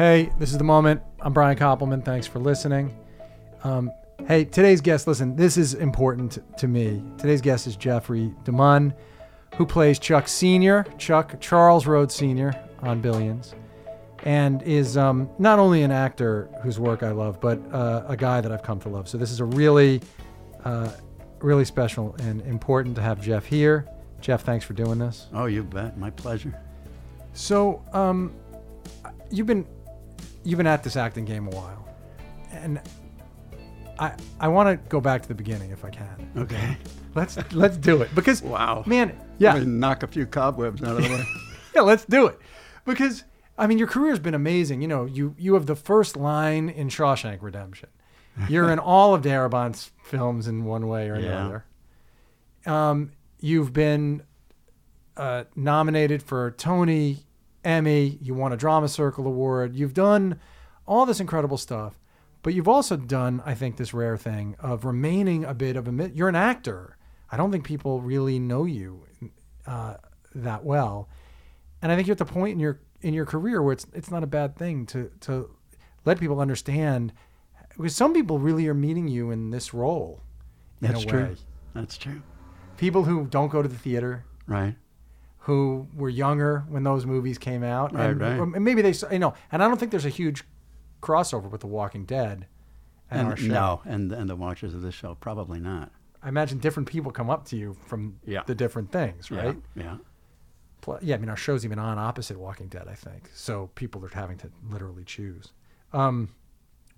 Hey, this is the moment. I'm Brian Koppelman. Thanks for listening. Um, hey, today's guest, listen, this is important to me. Today's guest is Jeffrey DeMunn, who plays Chuck Sr., Chuck Charles Rhodes Sr. on Billions, and is um, not only an actor whose work I love, but uh, a guy that I've come to love. So this is a really, uh, really special and important to have Jeff here. Jeff, thanks for doing this. Oh, you bet. My pleasure. So, um, you've been you've been at this acting game a while, and I I want to go back to the beginning if I can. Okay. Let's let's do it because Wow. man, yeah, knock a few cobwebs out of the way. yeah, let's do it because I mean your career's been amazing. You know, you you have the first line in Shawshank Redemption. You're in all of Darabont's films in one way or Yeah. another. Um, you've been uh, nominated for Tony, Emmy. You won a Drama Circle Award. You've done all this incredible stuff, but you've also done, I think, this rare thing of remaining a bit of a. You're an actor. I don't think people really know you uh, that well, and I think you're at the point in your in your career where it's it's not a bad thing to to let people understand because some people really are meeting you in this role. In That's a true. way. That's true. People who don't go to the theater, Right. Who were younger when those movies came out, Right, and, right. or maybe they, you know, and I don't think there's a huge crossover with The Walking Dead. And, our show. no, and and the watchers of this show probably not. I imagine different people come up to you from Yeah. the different things, right? Yeah. yeah. Pl- yeah, I mean, our show's even on opposite Walking Dead, I think. So people are having to literally choose. Um,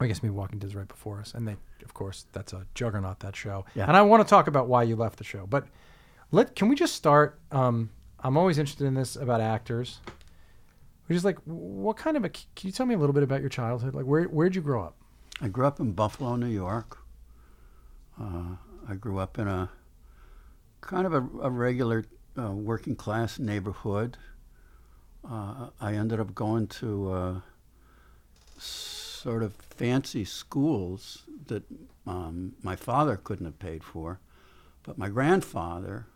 I guess maybe Walking Dead's right before us, and they, of course, that's a juggernaut that show. Yeah. And I want to talk about why you left the show, but let can we just start? Um, I'm always interested in this about actors. Which is like, what kind of a? Can you tell me a little bit about your childhood? Like, where where'd you grow up? I grew up in Buffalo, New York. Uh, I grew up in a kind of a, a regular uh, working class neighborhood. Uh, I ended up going to uh, sort of fancy schools that um, my father couldn't have paid for, but my grandfather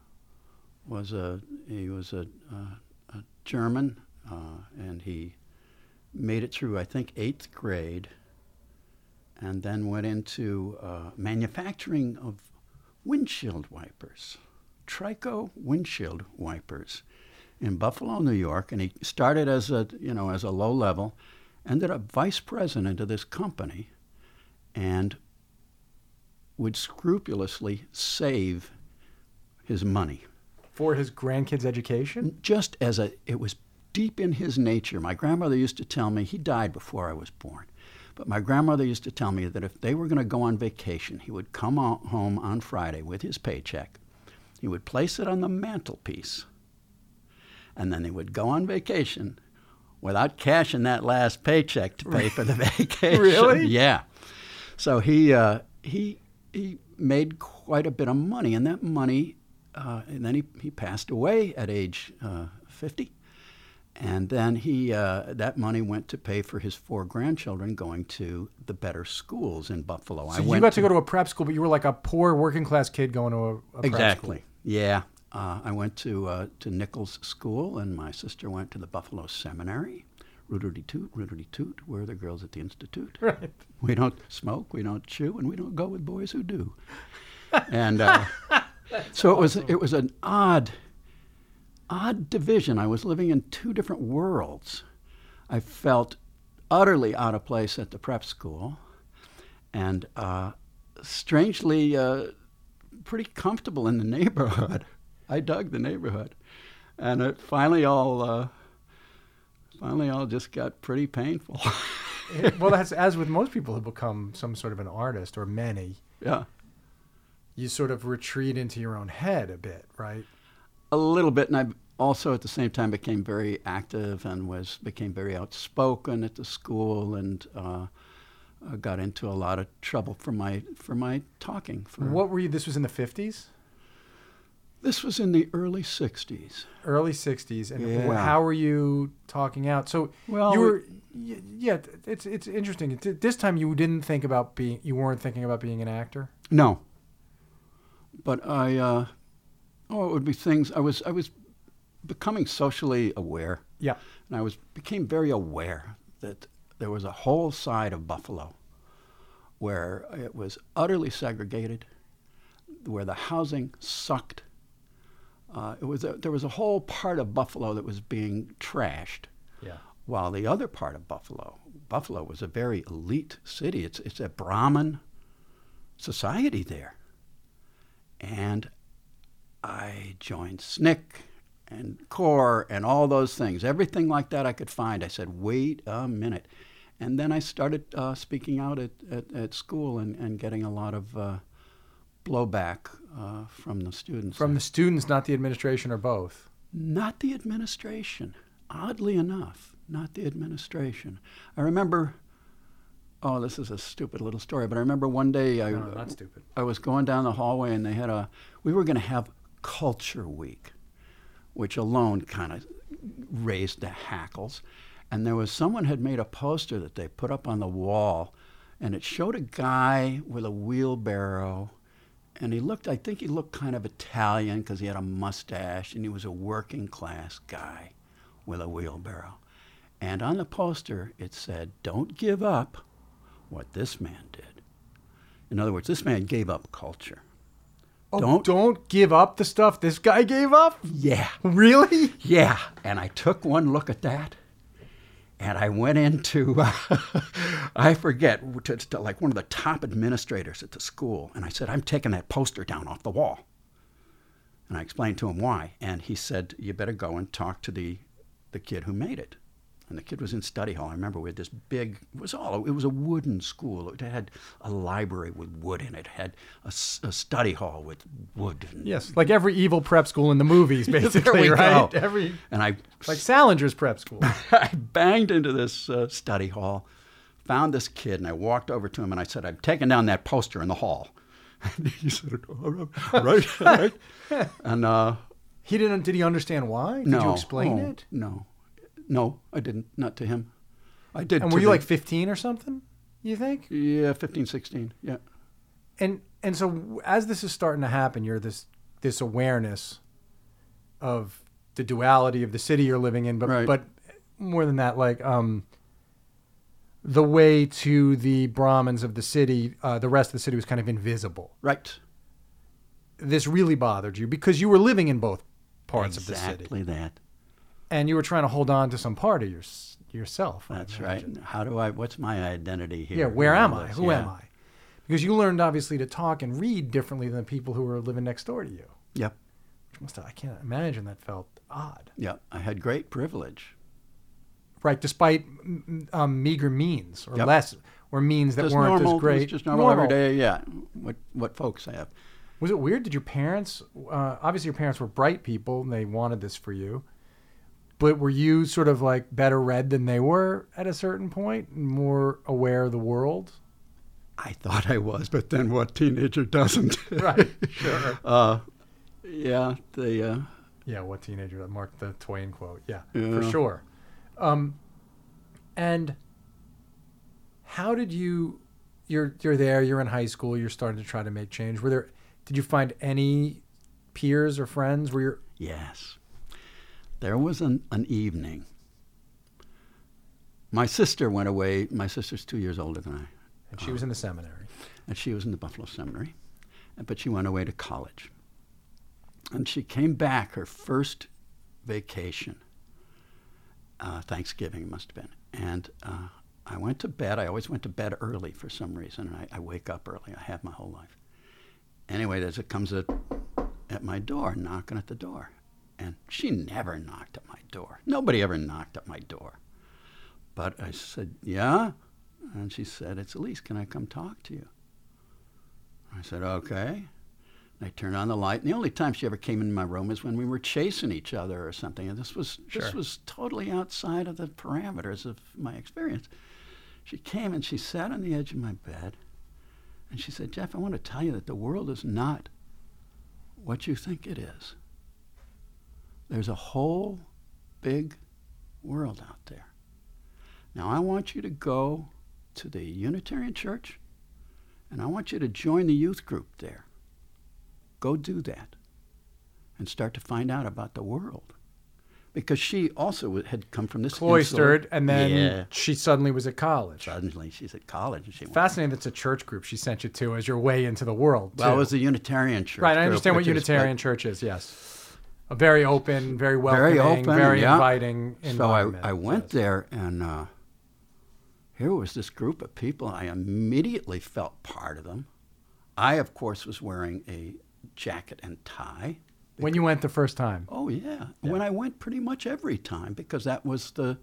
was a he was a, a, a German, uh, and he made it through I think eighth grade and then went into uh, manufacturing of windshield wipers, Trico windshield wipers, in Buffalo, New York. And he started as a you know as a low level, ended up vice president of this company, and would scrupulously save his money For his grandkids' education? just as a it was deep in his nature. My grandmother used to tell me he died before I was born. But my grandmother used to tell me that if they were going to go on vacation, he would come home on Friday with his paycheck. He would place it on the mantelpiece. And then they would go on vacation without cashing that last paycheck to pay for the vacation. Really? Yeah. So he uh, he he made quite a bit of money, and that money, uh, and then he, he passed away at age uh, 50. And then he uh, that money went to pay for his four grandchildren going to the better schools in Buffalo. So you got to go to a prep school, but you were like a poor working class kid going to a, a exactly. Yeah, uh, I went to uh, to Nichols School, and my sister went to the Buffalo Seminary. Rooterty toot, rooterty toot. We're the girls at the institute. Right. We don't smoke, we don't chew, and we don't go with boys who do. And so it was it was an odd odd division. I was living in two different worlds. I felt utterly out of place at the prep school, and uh, strangely uh, pretty comfortable in the neighborhood. I dug the neighborhood, and it finally all uh, finally all just got pretty painful. It- well, that's as with most people who become some sort of an artist or many, yeah. You sort of retreat into your own head a bit, right? a little bit, and I also at the same time became very active and was became very outspoken at the school, and uh, uh, got into a lot of trouble for my for my talking. For What were you? This was in the fifties, this was in the early '60s. early sixties, and wh- Yeah. how were you talking out? So Well, you were, y- yeah. It's it's interesting. This time you didn't think about being, you weren't thinking about being an actor. No. But I, uh, oh, it would be things. I was I was becoming socially aware. Yeah. and I was became very aware that there was a whole side of Buffalo where it was utterly segregated, where the housing sucked. Uh, it was a, there was a whole part of Buffalo that was being trashed, Yeah. while the other part of Buffalo, Buffalo was a very elite city. It's it's a Brahmin society there, and I joined SNCC and CORE and all those things, everything like that I could find. I said, wait a minute. And then I started uh, speaking out at, at, at school and, and getting a lot of uh, blowback uh, from the students. From the students, not the administration, or both. Not the administration. Oddly enough, not the administration. I remember, oh, this is a stupid little story, but I remember one day I, No, not stupid. I was going down the hallway and they had a, we were going to have Culture Week, which alone kind of raised the hackles. And there was someone had made a poster that they put up on the wall, and it showed a guy with a wheelbarrow, and he looked, I think he looked kind of Italian because he had a mustache, and he was a working class guy with a wheelbarrow. And on the poster, it said, Don't give up what this man did. In other words, this man gave up culture. Oh, Don't- don't give up the stuff this guy gave up. Yeah. Really? Yeah, and I took one look at that, and I went into, uh, I forget, to, to like one of the top administrators at the school, and I said, I'm taking that poster down off the wall. And I explained to him why, and he said, You better go and talk to the, the kid who made it. And the kid was in study hall. I remember we had this big, it was all, it was a wooden school. It had a library with wood in it, it had a study hall with wood. Yes, like every evil prep school in the movies, basically, right? go. Every And I like Salinger's prep school. I banged into this uh, study hall, found this kid, and I walked over to him and I said, I'm taking down that poster in the hall. And he said, all right, all right. all right." and uh, He didn't. Did he understand why? Did no. you explain Oh, it? No. No, I didn't. Not to him. I did. And were you the- like 15 or something? You think? Yeah, 15, 16. Yeah. And and so as this is starting to happen, you're this this awareness of the duality of the city you're living in, but Right. but more than that, like um, the way to the Brahmins of the city, uh, the rest of the city was kind of invisible. Right. This really bothered you because you were living in both parts of the city, exactly that. And you were trying to hold on to some part of your, yourself. I That's right. How do I, what's my identity here? Yeah, where am I? this? Who Yeah. am I? Because you learned obviously to talk and read differently than the people who were living next door to you. Yep. Which must have, I can't imagine that felt odd. Yeah, I had great privilege. Right, despite um, meager means or Yep. less, or means that just weren't normal, as great. Just normal, every day. Yeah. What, what folks have. Was it weird? Did your parents, uh, obviously your parents were bright people and they wanted this for you, but were you sort of like better read than they were at a certain point, and more aware of the world? I thought I was, but then what teenager doesn't? Right, sure. uh, yeah, the uh, Yeah, what teenager? That Mark the Twain quote. Yeah, Yeah. for sure. Um, and how did you? You're you're there. You're in high school. You're starting to try to make change. Were there? Did you find any peers or friends Were you're? yes, there was an, an evening. My sister went away. My sister's two years older than I, And she was in the seminary. and she was in the Buffalo Seminary, but she went away to college. And she came back her first vacation, uh, Thanksgiving it must have been. And uh, I went to bed. I always went to bed early for some reason, and I, I wake up early. I have my whole life. Anyway, there's it comes at, at my door, knocking at the door. And she never knocked at my door. Nobody ever knocked at my door. But I said, Yeah? And she said, It's Elise. Can I come talk to you? I said, Okay. And I turned on the light. And the only time she ever came in my room is when we were chasing each other or something. And this was this was totally outside of the parameters of my experience. She came and she sat on the edge of my bed and she said, Jeff, I want to tell you that the world is not what you think it is. There's a whole big world out there. Now, I want you to go to the Unitarian Church and I want you to join the youth group there. Go do that and start to find out about the world. because she also had come from this Cloistered, insular- and then yeah. she suddenly was at college. Suddenly, she's at college, and she. Fascinating. That's a church group she sent you to as your way into the world. Well, it was a Unitarian church. right. I group, understand what which is, Unitarian church is. Yes, a very open, very Very welcoming, open, very yeah. inviting So I. I went there, and uh, here was this group of people. I immediately felt part of them. I, of course, was wearing a jacket and tie. when you went the first time. Oh yeah. Yeah. When I went pretty much every time because that was the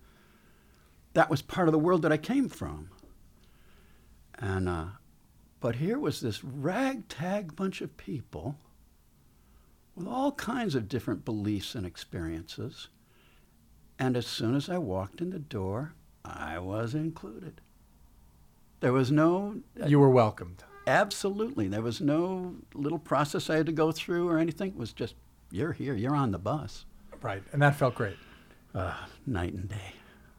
that was part of the world that I came from. And uh, but here was this ragtag bunch of people with all kinds of different beliefs and experiences. And as soon as I walked in the door, I was included. There was no You were welcomed. Absolutely. There was no little process I had to go through or anything. It was just, you're here, you're on the bus. Right, and that felt great Uh, night and day.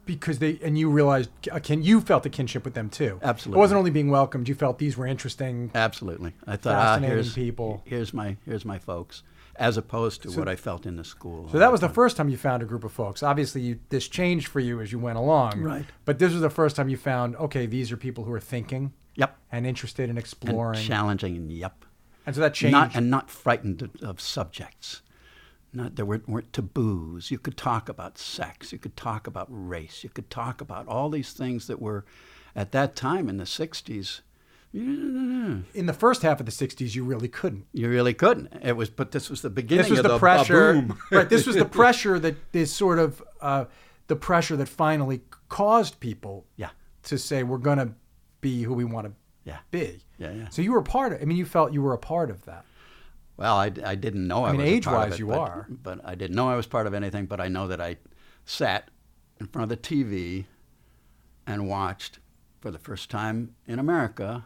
because they and you realized a kin, you felt a kinship with them too. Absolutely. It wasn't only being welcomed. You felt these were interesting. Absolutely. I thought, ah, Fascinating here's, people. Here's my, here's my folks, as opposed to So- what I felt in the school. So that was the first time you found a group of folks. Obviously, you, this changed for you as you went along. Right. But this was the first time you found, okay, these are people who are thinking Yep. and interested in exploring. And, challenging, and yep. And so that changed. Not, and not frightened of, subjects. Not, there weren't, weren't taboos. You could talk about sex. You could talk about race. You could talk about all these things that were, at that time in the 60s, you in the first half of the 60s, you really couldn't. You really couldn't. It was, but this was the beginning This was of the the pressure. boom. right. This was the pressure that is sort of uh, the pressure that finally caused people yeah, to say, we're going to be who we want to yeah, be. yeah, yeah. So you were part of I mean, you felt you were a part of that. Well, I, I didn't know I, I mean, was a part of age-wise you but, are. but I didn't know I was part of anything. But I know that I sat in front of the TV and watched for the first time in America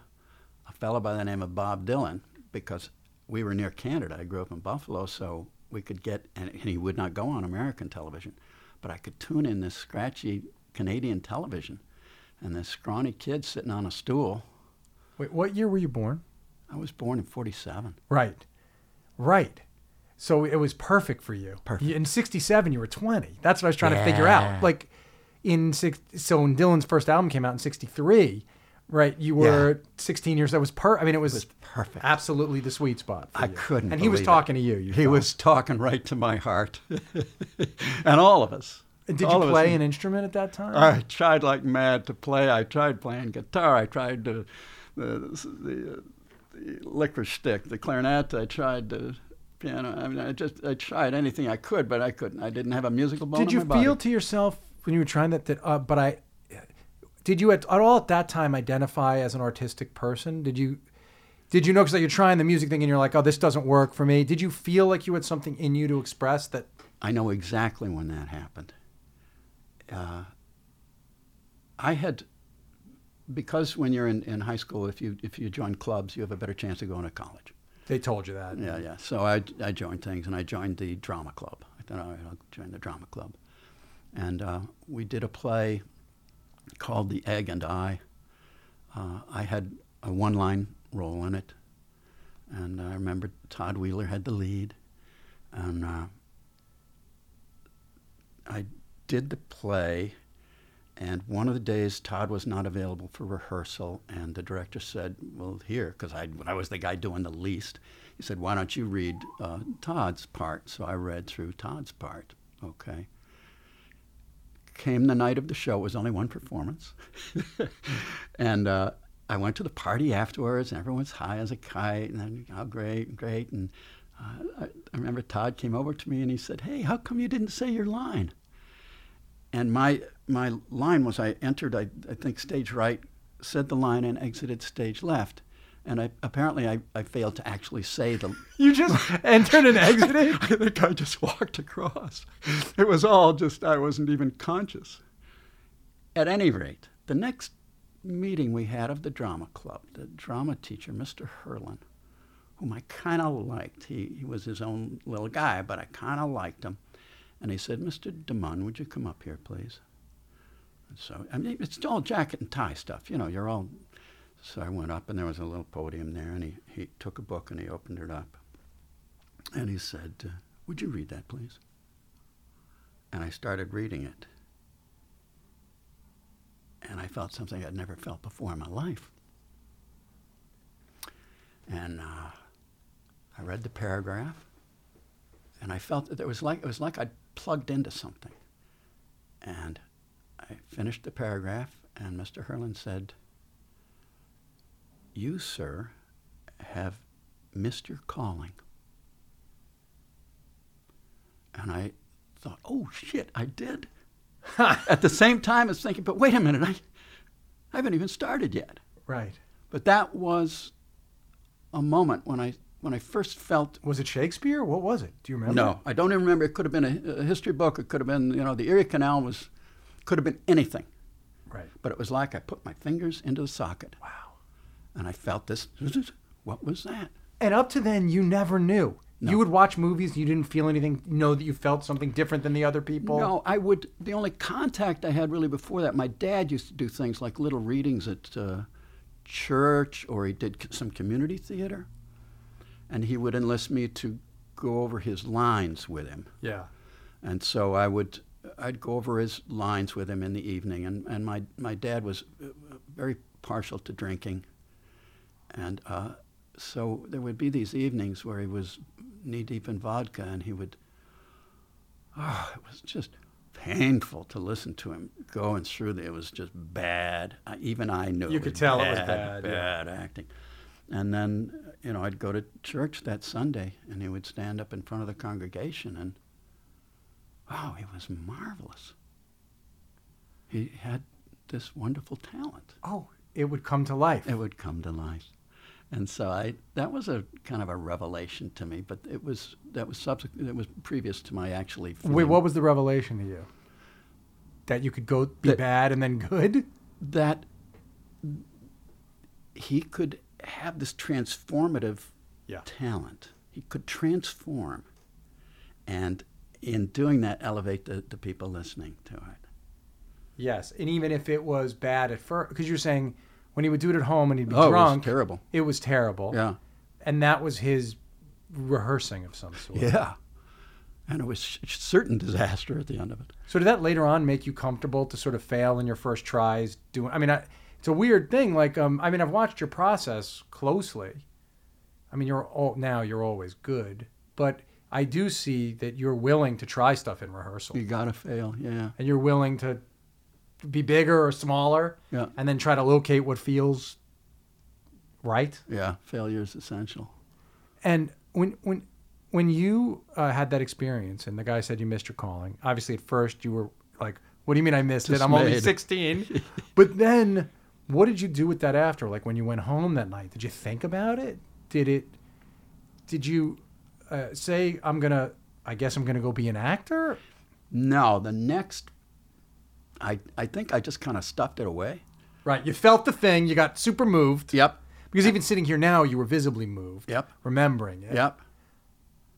fellow by the name of Bob Dylan because we were near Canada. I grew up in Buffalo, so we could get and, he would not go on American television, but I could tune in this scratchy Canadian television, and this scrawny kid sitting on a stool. Wait, what year were you born? I was born in '47. Right. Right. So it was perfect for you. Perfect. In 67, you were 20. That's what I was trying to figure out. Like, in six, so when Dylan's first album came out in 63, right, you were 16 years. That was per, I mean, it was, was perfect. absolutely the sweet spot. For I you. couldn't And he was believe it. talking to you. you He thought. was talking right to my heart, and all of us. And Did all you play an instrument at that time? I tried like mad to play. I tried playing guitar. I tried to, the the, the licorice stick, the clarinet. I tried the piano. I mean, I just I tried anything I could, but I couldn't. I didn't have a musical bone did in you my body. feel to yourself when you were trying that that uh, but i did you at, at all at that time identify as an artistic person did you did you know because you're trying the music thing and you're like oh this doesn't work for me did you feel like you had something in you to express that I know exactly when that happened. Uh, I had, because when you're in, in high school, if you if you join clubs, you have a better chance of going to college. they told you that Yeah, yeah. So I, I joined things, and I joined the drama club. I thought, all right, I'll join the drama club. And uh, we did a play called The Egg and I. Uh, I had a one-line role in it, and I remember Todd Wheeler had the lead, and uh, I did the play. And one of the days, Todd was not available for rehearsal, and the director said, "Well, here, because I, I was the guy doing the least." He said, "Why don't you read uh, Todd's part?" So I read through Todd's part. Okay. Came the night of the show. It was only one performance, and uh, I went to the party afterwards, and everyone's high as a kite, and then, oh, great, great. And uh, I, I remember Todd came over to me and he said, "Hey, how come you didn't say your line?" And my my line was I entered I, I think stage right, said the line and exited stage left. And I apparently I, I failed to actually say the you just entered and exited I think I just walked across. It was all just I wasn't even conscious. At any rate, the next meeting we had of the drama club, the drama teacher, Mr. Herlin, whom I kind of liked. He, he was his own little guy, but I kind of liked him. And he said, Mr. DeMunn, would you come up here, please? And so, I mean, it's all jacket and tie stuff. You know, you're all. So I went up, and there was a little podium there, and he, he took a book and he opened it up. And he said, uh, Would you read that, please? and I started reading it. And I felt something I'd never felt before in my life. And uh, I read the paragraph, and I felt that it was like it was like I'd plugged into something. And I finished the paragraph, and Mr. Herlin said, "You, sir, have missed your calling." And I thought, "Oh shit, I did." At the same time, I was thinking, "But wait a minute, I, I haven't even started yet." Right. But that was a moment when I when I first felt Was it Shakespeare? What was it? Do you remember? no, I don't even remember. It could have been a, a history book. It could have been, you know, the Erie Canal was, could have been anything. Right. But it was like I put my fingers into the socket Wow. And I felt this. What was that? And up to then, you never knew. No. You would watch movies, you didn't feel anything, know that you felt something different than the other people. No, I would. The only contact I had really before that, my dad used to do things like little readings at uh, church, or he did some community theater, and he would enlist me to go over his lines with him. Yeah. And so I would, I'd go over his lines with him in the evening. And, and my, my dad was uh, very partial to drinking. And uh, so there would be these evenings where he was knee deep in vodka and he would, oh, it was just painful to listen to him going through the, it was just bad. I, even I knew You could tell it was bad, yeah. bad acting. And then, you know, I'd go to church that Sunday and he would stand up in front of the congregation and Wow, he was marvelous. He had this wonderful talent. Oh, it would come to life. It would come to life. And so I that was a kind of a revelation to me, but it was that was subsequent it was previous to my actually Wait, what was the revelation to you? That you could go be That- bad and then good? that he could have this transformative Yeah. talent. He could transform and in doing that elevate the, the people listening to it. Yes. And even if it was bad at first, because you're saying when he would do it at home and he'd be oh, drunk, it was terrible. it was terrible. Yeah. And that was his rehearsing of some sort. Yeah. And it was certain disaster at the end of it. So did that later on make you comfortable to sort of fail in your first tries doing? I mean, I, it's a weird thing. Like, um, I mean, I've watched your process closely. I mean, you're all now you're always good, but I do see that you're willing to try stuff in rehearsal, You gotta fail, yeah. and you're willing to be bigger or smaller, Yeah. and then try to locate what feels right. Yeah. Failure is essential. And when when when you uh, had that experience, and the guy said you missed your calling, obviously at first you were like, "What do you mean I missed it? I'm only Dismayed. 16." but then, what did you do with that after? Like when you went home that night, did you think about it? Did it? Did you uh, say, "I'm gonna"? I guess I'm gonna go be an actor. No, the next I I think I just kind of stuffed it away. Right. You felt the thing. You got super moved. Yep. Because even sitting here now, you were visibly moved. Yep. Remembering it. Yep.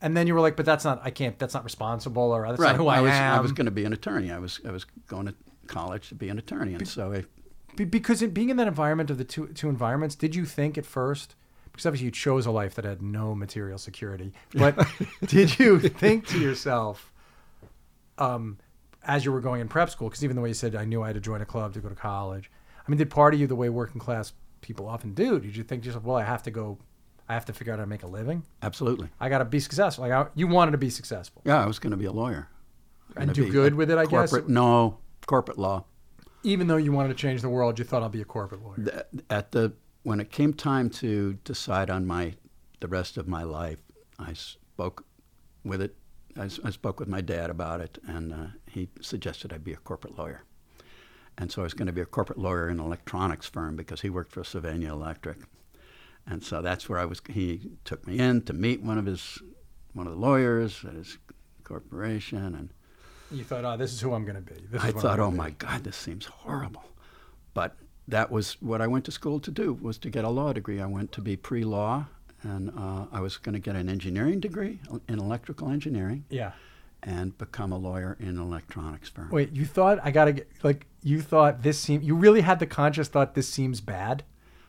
And then you were like, "But that's not. I can't. That's not responsible, or that's right. not who I, I was am." I was going to be an attorney. I was I was going to college to be an attorney, and so I, Be- because in, being in that environment of the two two environments, did you think at first? Because obviously you chose a life that had no material security, but did you think to yourself, um, as you were going in prep school? Because even the way you said, I knew I had to join a club to go to college. I mean, did part of you the way working class people often do? Did you think to yourself, well, I have to go, I have to figure out how to make a living. absolutely. I got to be successful. Like I, you wanted to be successful Yeah, I was going to be a lawyer. and do good with it. I guess. No, corporate law. Even though you wanted to change the world, you thought I'll be a corporate lawyer. At the when it came time to decide on my the rest of my life, I spoke with it. I spoke with my dad about it, and uh, he suggested I be a corporate lawyer. And so I was going to be a corporate lawyer in an electronics firm because he worked for Sylvania Electric, and so that's where I was. He took me in to meet one of his one of the lawyers at his corporation, and You thought, oh, this is who I'm going to be. This I thought, oh be." my God, this seems horrible. But that was what I went to school to do, was to get a law degree. I went to be pre-law, and uh, I was going to get an engineering degree in electrical engineering Yeah. And become a lawyer in an electronics firm. Wait, you thought I gotta get like you thought this seemed you really had the conscious thought this seems bad?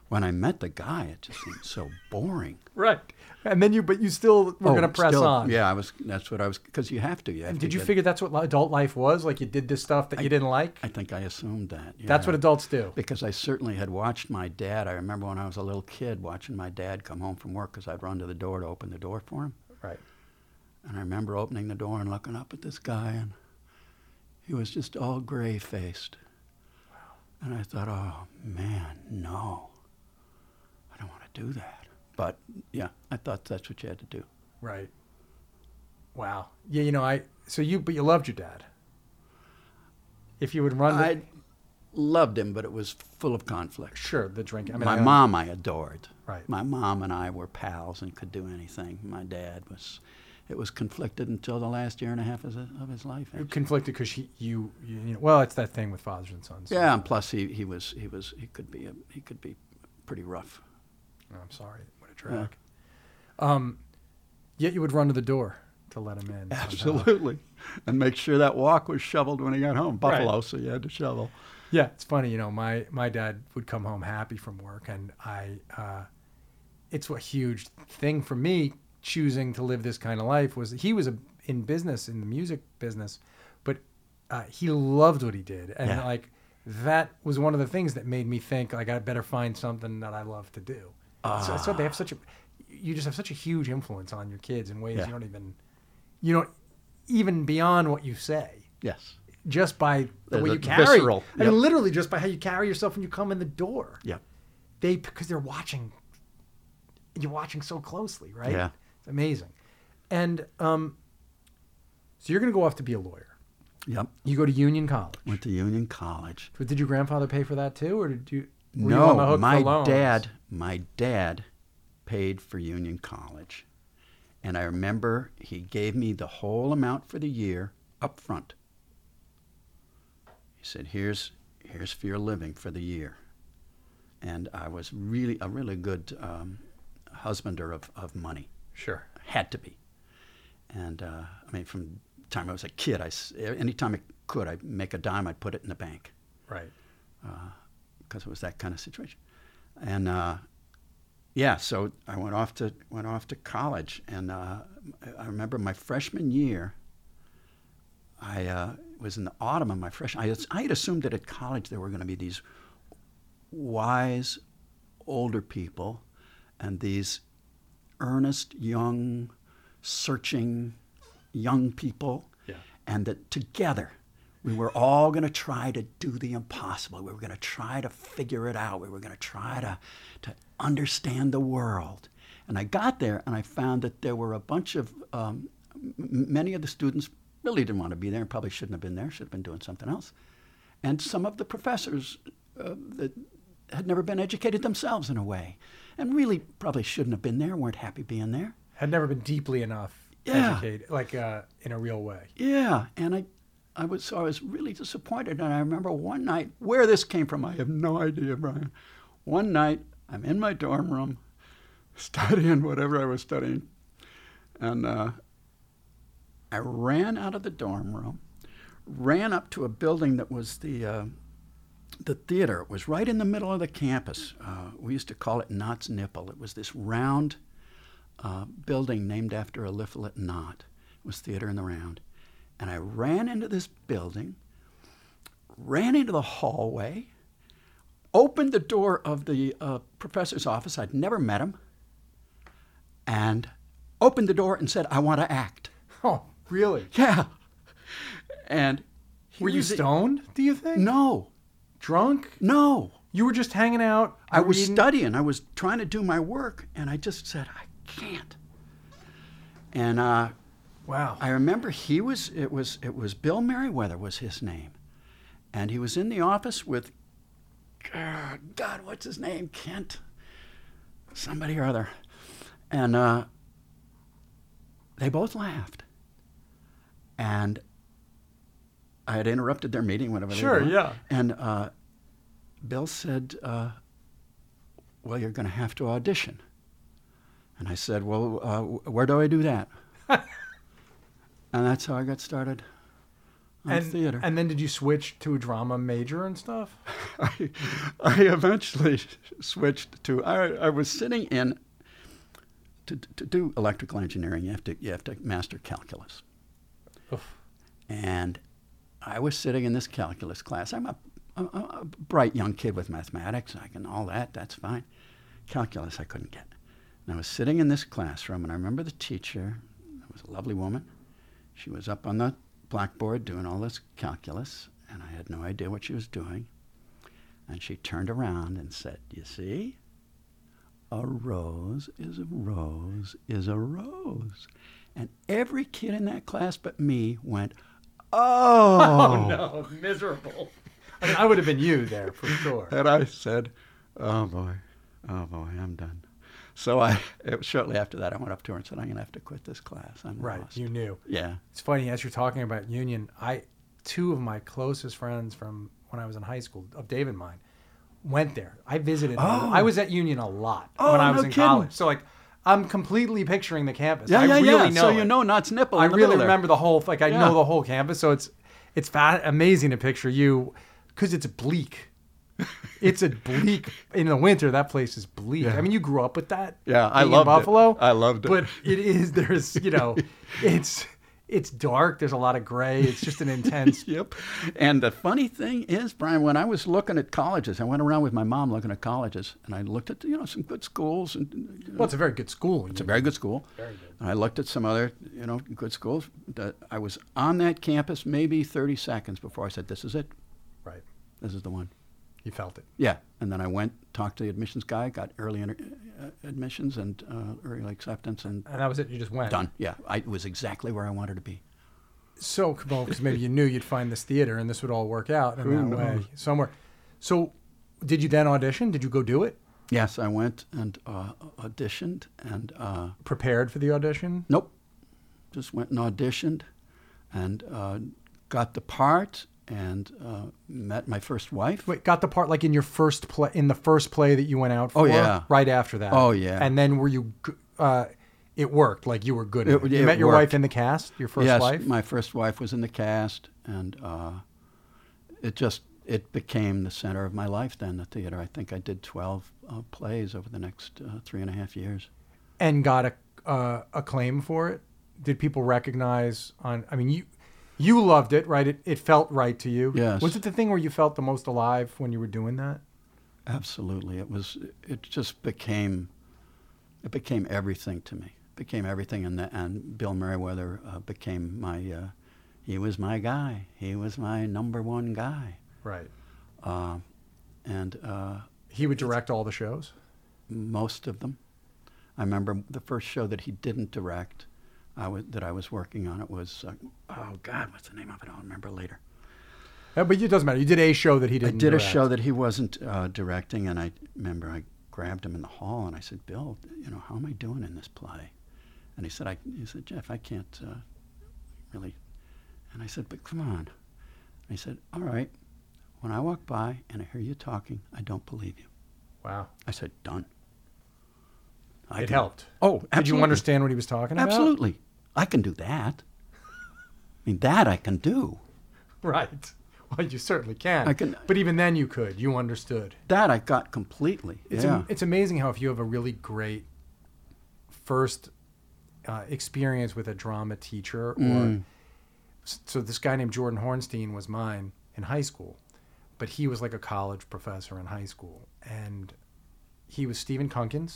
When I met the guy, it just seemed so boring. Right. And then you, but you still were Oh, going to press still- on. Yeah, I was. That's what I was. Because you have to. You have And to did you get- figure that's what adult life was? Like you did this stuff that you didn't like? I think I assumed that. That's what adults do. Because I certainly had watched my dad. I remember when I was a little kid watching my dad come home from work because I'd run to the door to open the door for him. Right. And I remember opening the door and looking up at this guy, and he was just all gray faced. And I thought, oh man, no, I don't want to do that. But yeah, I thought that's what you had to do. Right. Wow. Yeah, you know, I so you but you loved your dad. If you would run the, I loved him, but it was full of conflict. sure, the drinking. I mean, my I- mom I adored. Right. My mom and I were pals and could do anything. My dad was, it was conflicted until the last year and a half of his, of his life. actually. conflicted because you, you you know well it's that thing with fathers and sons. Yeah, and plus he, he was he was he could be a, he could be pretty rough. Oh, I'm sorry. What a drag. Um, yet you would run to the door to let him in. somehow. Absolutely, and make sure that walk was shoveled when he got home. Right. Buffalo, so you had to shovel. Yeah, it's funny. You know, my my dad would come home happy from work, and I, uh, it's a huge thing for me choosing to live this kind of life. Was he was a, in business in the music business, but uh, he loved what he did, and Yeah. like that was one of the things that made me think like I better find something that I love to do. So, so they have such a, you just have such a huge influence on your kids in ways Yeah. you don't even, you don't even beyond what you say Yes. just by the The- way the you carry. visceral, I mean, literally just by how you carry yourself when you come in the door. Yeah. They because they're watching. You're watching so closely, right? Yeah. It's amazing. And um, so you're going to go off to be a lawyer. Yep. You go to Union College. Went to Union College. But did your grandfather pay for that too, or did you? were you on the No, hook my dad, my dad paid for Union College. And I remember he gave me the whole amount for the year up front. He said, "Here's here's for your living for the year." And I was really a really good um, husbander of, of money. Sure. Had to be. And uh, I mean, from the time I was a kid, I, anytime I could, I'd make a dime, I'd put it in the bank Right. because it was that kind of situation. And uh, yeah, so I went off to went off to college, and uh, I remember my freshman year. I uh, was in the autumn of my freshman. I, I had assumed that at college there were going to be these wise older people, and these earnest young, searching young people Yeah. and that together we were all going to try to do the impossible. We were going to try to figure it out. We were going to try to, to understand the world. And I got there and I found that there were a bunch of, um, m- many of the students really didn't want to be there and probably shouldn't have been there, should have been doing something else. And some of the professors uh, that had never been educated themselves in a way and really probably shouldn't have been there, weren't happy being there. Had never been deeply enough Yeah. educated, like uh, in a real way. Yeah, and I, I was so I was really disappointed. And I remember one night where this came from. I have no idea, Brian. One night I'm in my dorm room, studying whatever I was studying, and uh, I ran out of the dorm room, ran up to a building that was the. Uh, the theater was right in the middle of the campus. Uh, we used to call it Nott's Nipple. It was this round uh, building named after Eliphalet Nott. It was Theater in the Round. And I ran into this building, ran into the hallway, opened the door of the uh, professor's office. I'd never met him. And opened the door and said, I want to act. Oh, really? Yeah. And he Were you was- stoned? Do you think? No, Drunk? no. You were just hanging out. I was studying. I was trying to do my work, and I just said, I can't. And uh, Wow. I remember he was. It was. It was Bill Merriweather was his name, and he was in the office with. God, God what's his name? Kent. Somebody or other, and uh, they both laughed. And I had interrupted their meeting, whatever. Sure, they were, yeah. And uh, Bill said, uh, "Well, you're going to have to audition." And I said, "Well, uh, where do I do that?" and that's how I got started on and, theater. And then did you switch to a drama major and stuff? I, I eventually switched to. I, I was sitting in to, to do electrical engineering, you have to you have to master calculus. Oof. And I was sitting in this calculus class. I'm a, a, a bright young kid with mathematics. I can all that. That's fine. Calculus, I couldn't get. And I was sitting in this classroom, and I remember the teacher. It was a lovely woman. She was up on the blackboard doing all this calculus, and I had no idea what she was doing. And she turned around and said, You see? A rose is a rose is a rose. And every kid in that class but me went, Oh, Oh no, miserable. I mean, I would have been you there for sure. And I said, Oh boy, oh boy, I'm done. So I, it was shortly after that, I went up to her and said, I'm going to have to quit this class. I'm Right, lost. you knew. yeah. It's funny as you're talking about union. I, two of my closest friends from when I was in high school, of Dave and mine, went there. I visited. Oh. I was at Union a lot Oh, when I was no in kidding. college. So like, I'm completely picturing the campus. Yeah, I yeah, really yeah. know so it. you know Nott's Nipple. I really remember the whole. Like I Yeah. know the whole campus. So it's it's fa- amazing to picture you because it's bleak. it's a bleak in the winter. That place is bleak. Yeah. I mean, you grew up with that. Yeah, I in loved it. Buffalo. I loved it. But it is. There's you know, it's it's dark. There's a lot of gray. It's just an intense. Yep. And the funny thing is, Brian, when I was looking at colleges, I went around with my mom looking at colleges, and I looked at you know some good schools, and you know, Well, it's a very good school. it's a very good school. Very good. And I looked at some other you know good schools. That I was on that campus maybe 30 seconds before I said, "This is it. right. This is the one." You felt it. Yeah. And then I went talked to the admissions guy, got early inter- uh, admissions and uh, early acceptance, and And that was it. You just went. done. Yeah, I it was exactly where I wanted to be. So, well, because maybe you knew you'd find this theater and this would all work out in Who that way knows? somewhere. So, did you then audition? Did you go do it? Yes, I went and uh, auditioned, and uh, Prepared for the audition? nope, just went and auditioned, and uh, got the part, and uh, met my first wife. Wait, got the part like in your first play, in the first play that you went out for? Oh, yeah. Right after that. Oh, yeah. And then were you, uh, it worked, like you were good at It- it. You it met your worked. wife in the cast, your first yes, wife? my first wife was in the cast, and uh, it just it became the center of my life. Then the theater. I think I did twelve uh, plays over the next uh, three and a half years. and got a, uh, acclaim for it? Did people recognize on, I mean, you, you loved it, right? It, it felt right to you. Yes. Was it the thing where you felt the most alive when you were doing that? Absolutely, it was. It just became. It became everything to me. It became everything, and and Bill Merriweather uh, became my. Uh, he was my guy. He was my number one guy, Right. uh, and uh, He would direct all the shows? most of them. I remember the first show that he didn't direct, I was, that I was working on. It was uh, oh God, what's the name of it? I'll remember later. Uh, but it doesn't matter. You did a show that he didn't did a show that he wasn't uh, directing, and I remember I grabbed him in the hall and I said, "Bill, you know, how am I doing in this play?" And he said, "I," he said, "Jeff, I can't uh, really." And I said, "But come on." And he said, "All right. When I walk by and I hear you talking, I don't believe you." Wow. I said, "Done." I it can- helped. Oh, Did you understand what he was talking about? Absolutely, I can do that. I mean, that I can do. Right. Well, you certainly can. I can- But even then, you could. You understood. That I got completely. It's, yeah. it's amazing how if you have a really great first uh, experience with a drama teacher, or Mm. so this guy named Jordan Hornstein was mine in high school, but he was like a college professor in high school, and he was Stephen Kunken,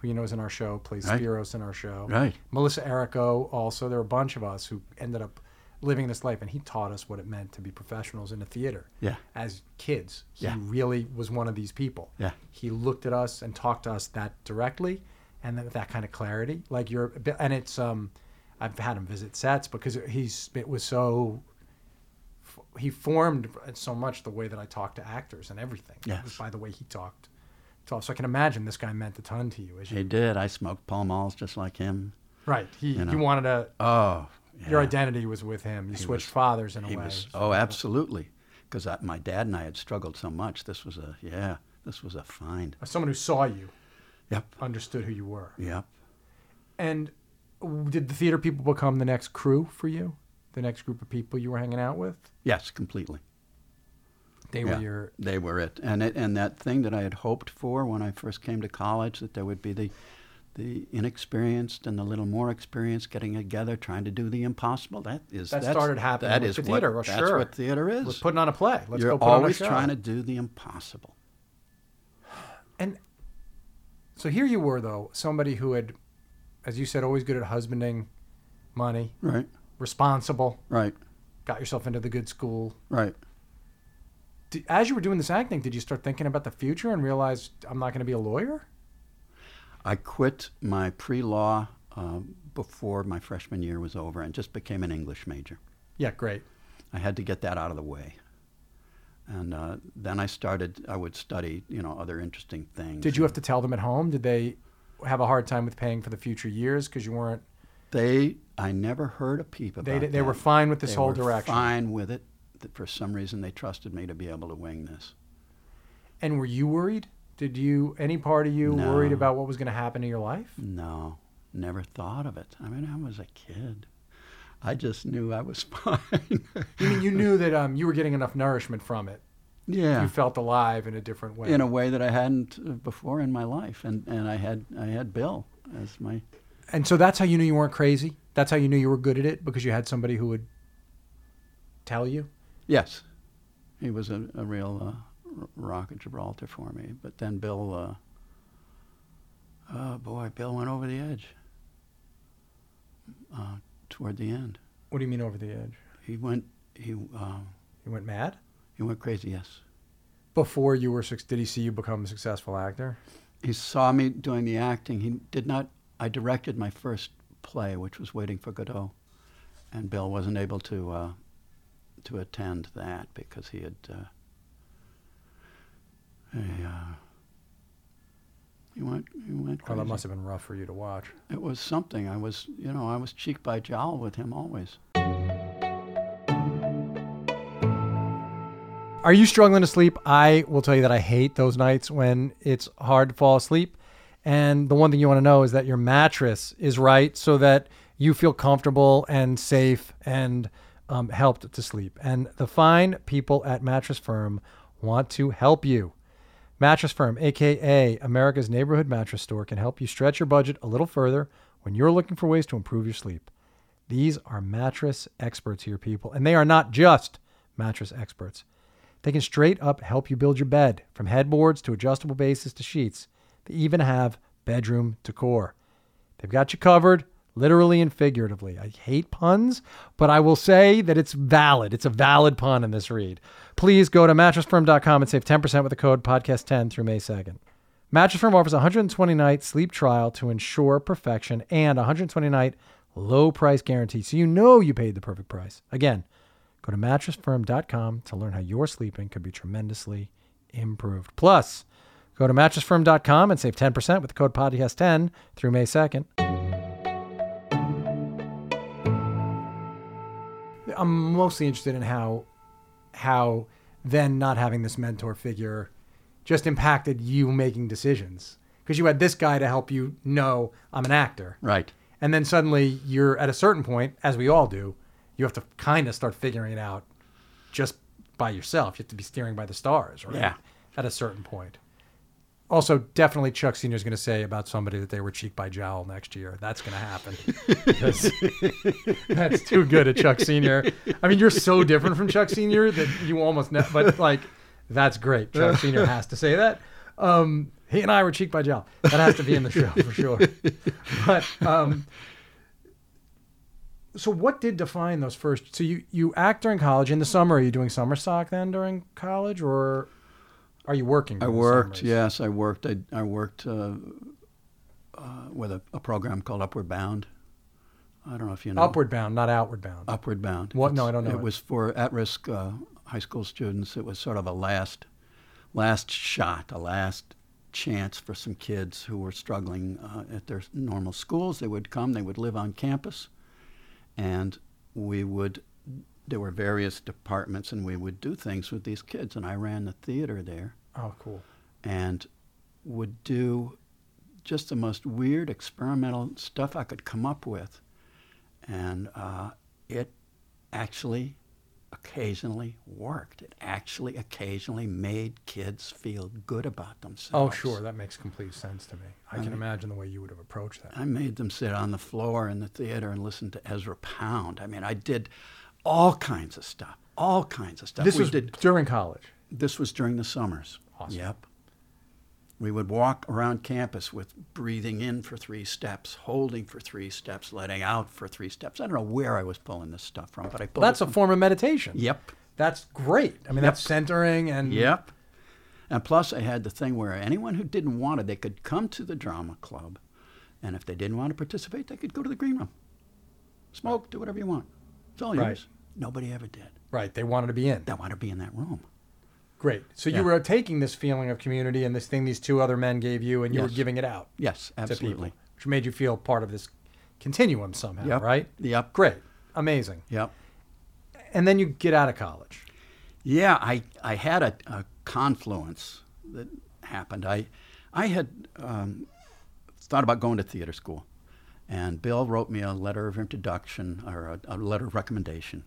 who you know is in our show, plays Right. Spyros in our show. Right. Melissa Errico also. There were a bunch of us who ended up living this life, and he taught us what it meant to be professionals in the theater Yeah. as kids. He Yeah. really was one of these people. Yeah. He looked at us and talked to us that directly, and with that kind of clarity. Like you're, and it's um, I've had him visit sets because he's it was so. He formed so much the way that I talk to actors and everything. Yes. by the way he talked. Talked. So I can imagine this guy meant a ton to you. As you He did. I smoked Pall Malls just like him. right. He You know. he wanted to. Oh, Your identity was with him. You He switched was- fathers in a He way. was. Oh, absolutely. Because my dad and I had struggled so much. This was a yeah. This was a find. Someone who saw you Yep. understood who you were. Yep. And did the theater people become the next crew for you? The next group of people you were hanging out with? Yes, completely. They Yeah. were your They were it, and it, and that thing that I had hoped for when I first came to college that there would be the, the inexperienced and the little more experienced getting together, trying to do the impossible. That is That started happening That with is the what, theater, well, that's sure. what theater is. We're putting on a play. Let's You're go put always on a show. trying to do the impossible. And so here you were, though, somebody who had, as you said, always good at husbanding money, Right, responsible, right, got yourself into the good school. right. Did, as you were doing this acting, did you start thinking about the future and realize I'm not going to be a lawyer? I quit my pre-law uh, before my freshman year was over and just became an English major. Yeah, great. I had to get that out of the way. And uh, then I started, I would study, you know, other interesting things. Did you have to tell them at home? Did they have a hard time with paying for the future years because you weren't? They, I never heard a peep about They that. they were fine with this They whole were direction. fine with it. That For some reason, they trusted me to be able to wing this. And were you worried? Did you any part of you No. worried about what was going to happen in your life? No, never thought of it. I mean, I was a kid. I just knew I was fine. You mean you knew that um, you were getting enough nourishment from it? yeah. You felt alive in a different way. in a way that I hadn't uh, before in my life, and, and I had I had Bill as my And so that's how you knew you weren't crazy. That's how you knew you were good at it because you had somebody who would tell you. Yes, he was a, a real uh, rock of Gibraltar for me. But then Bill, uh, oh boy, Bill went over the edge uh, toward the end. What do you mean over the edge? He went he uh, You went mad he went crazy. Yes, before you were. suc- Did he see you become a successful actor? he saw me doing the acting. He did not. I directed my first play, which was Waiting for Godot, and Bill wasn't able to uh, to attend that because he had. Uh, he, uh, he went. He went. Well, Crazy. that must have been rough for you to watch. It was something. I was, you know, I was cheek by jowl with him always. Are you struggling to sleep? I will tell you that I hate those nights when it's hard to fall asleep. And the one thing you want to know is that your mattress is right so that you feel comfortable and safe and um, helped to sleep. And the fine people at Mattress Firm want to help you. Mattress Firm, aka America's neighborhood mattress store, can help you stretch your budget a little further when you're looking for ways to improve your sleep. These are mattress experts here, people, and they are not just mattress experts. They can straight up help you build your bed, from headboards to adjustable bases to sheets. They even have bedroom decor. They've got you covered, literally and figuratively. I hate puns, but I will say that it's valid. It's a valid pun in this read. Please go to mattressfirm.com and save 10% with the code podcast10 through May 2nd. Mattress Firm offers a 120 night sleep trial to ensure perfection and a 120 night low price guarantee so you know you paid the perfect price. Again, go to mattressfirm.com to learn how your sleeping could be tremendously improved. Plus, go to mattressfirm.com and save 10% with the code podcast10 through May 2nd. I'm mostly interested in how how then not having this mentor figure just impacted you making decisions because you had this guy to help you know I'm an actor. Right. And then suddenly you're at a certain point, as we all do, you have to kind of start figuring it out just by yourself. You have to be steering by the stars, right? Yeah. At a certain point. Also, definitely Chuck Sr. is going to say about somebody that they were cheek by jowl next year. That's going to happen. that's too good at Chuck Sr. I mean, you're so different from Chuck Sr. that you almost, ne- but like, that's great. Chuck Sr. has to say that. Um, he and I were cheek by jowl. That has to be in the show for sure. But um, so, what did define those first? So you you act during college in the summer. Are you doing summer stock then during college, or are you working? I worked. Yes, I worked. I, I worked uh, uh, with a, a program called Upward Bound. I don't know if you know. Upward bound, not outward bound. Upward Bound. What? No, I don't know It it. was for at-risk uh, high school students. It was sort of a last, last shot, a last chance for some kids who were struggling uh, at their normal schools. They would come. They would live on campus, and we would. There were various departments, and we would do things with these kids. And I ran the theater there Oh, cool. and would do just the most weird experimental stuff I could come up with. And uh, it actually occasionally worked. It actually occasionally made kids feel good about themselves. Oh, sure. That makes complete sense to me. I can mean- imagine the way you would have approached that. I made them sit on the floor in the theater and listen to Ezra Pound. I mean, I did all kinds of stuff, all kinds of stuff. This we was did. during college. This was during the summers. Awesome. Yep. We would walk around campus with breathing in for three steps, holding for three steps, letting out for three steps. I don't know where I was pulling this stuff from, but I pulled That's a from- form of meditation. Yep. That's great. I mean, Yep. that's centering and Yep. And plus, I had the thing where anyone who didn't want it, they could come to the drama club, and if they didn't want to participate, they could go to the green room, smoke, do whatever you want. It's all yours. Nobody ever did. right. They wanted to be in. They wanted to be in that room. Great. So Yeah. you were taking this feeling of community and this thing these two other men gave you, and you were giving it out Yes, to people, absolutely. which made you feel part of this continuum somehow. Yep. Right. Yep. Great. Amazing. Yep. And then you get out of college. Yeah, I, I had a, a confluence that happened. I, I had um, thought about going to theater school, and Bill wrote me a letter of introduction or a, a letter of recommendation.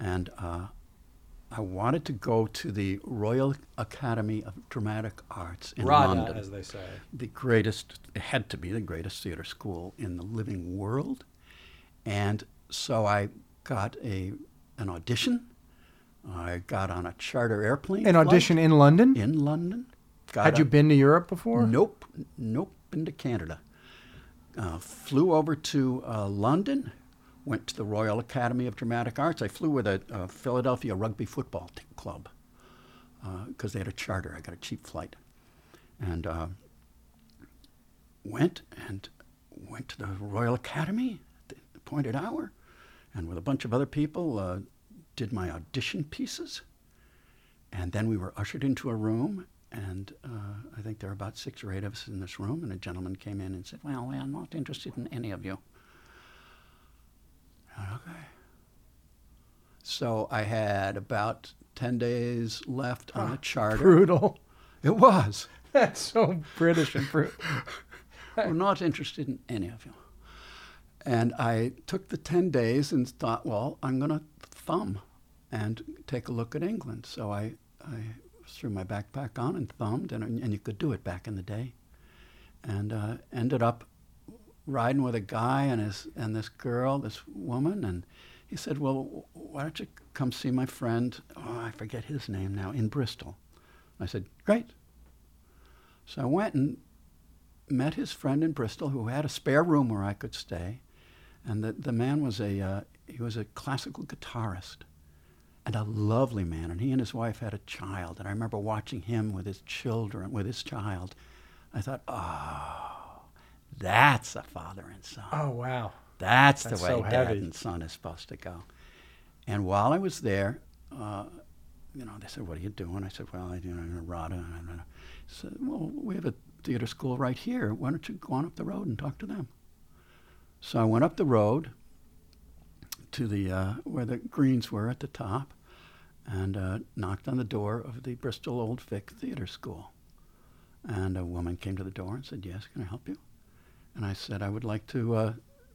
And uh, I wanted to go to the Royal Academy of Dramatic Arts in RADA, London. as they say. the greatest, it had to be the greatest theater school in the living world. And so I got a, an audition. I got on a charter airplane. An flight audition in London. in London. Got Had you been to Europe before? Nope, nope, been to Canada. Uh, flew over to uh, London, went to the Royal Academy of Dramatic Arts. I flew with a, a Philadelphia rugby football t- club because they had a charter. I got a cheap flight, and uh, went and went to the Royal Academy at the appointed hour, and with a bunch of other people, uh, did my audition pieces. And then we were ushered into a room, and uh, I think there were about six or eight of us in this room, and a gentleman came in and said, Well, I'm not interested in any of you. Okay. So I had about 10 days left on the charter. Brutal. It was. That's so British and brutal. We're not interested in any of you. And I took the 10 days and thought, well, I'm going to thumb and take a look at England. So I, I threw my backpack on and thumbed, and, and you could do it back in the day. And uh, ended up riding with a guy and, his, and this girl, this woman, and he said, well, why don't you come see my friend, oh, I forget his name now, in Bristol. I said, great. So I went and met his friend in Bristol who had a spare room where I could stay. And the, the man was a, uh, he was a classical guitarist and a lovely man. And he and his wife had a child. And I remember watching him with his children, with his child. I thought, oh, that's a father and son. Oh wow. That's, That's the way so dad heavy. and son is supposed to go. And while I was there, uh, you know, they said, "What are you doing?" I said, "Well, I, you know, I'm a RADA." And I said, "Well, we have a theater school right here. Why don't you go on up the road and talk to them?" So I went up the road to the uh, where the greens were at the top, and uh, knocked on the door of the Bristol Old Vic Theater School. And a woman came to the door and said, "Yes, can I help you?" And I said, "I would like to uh,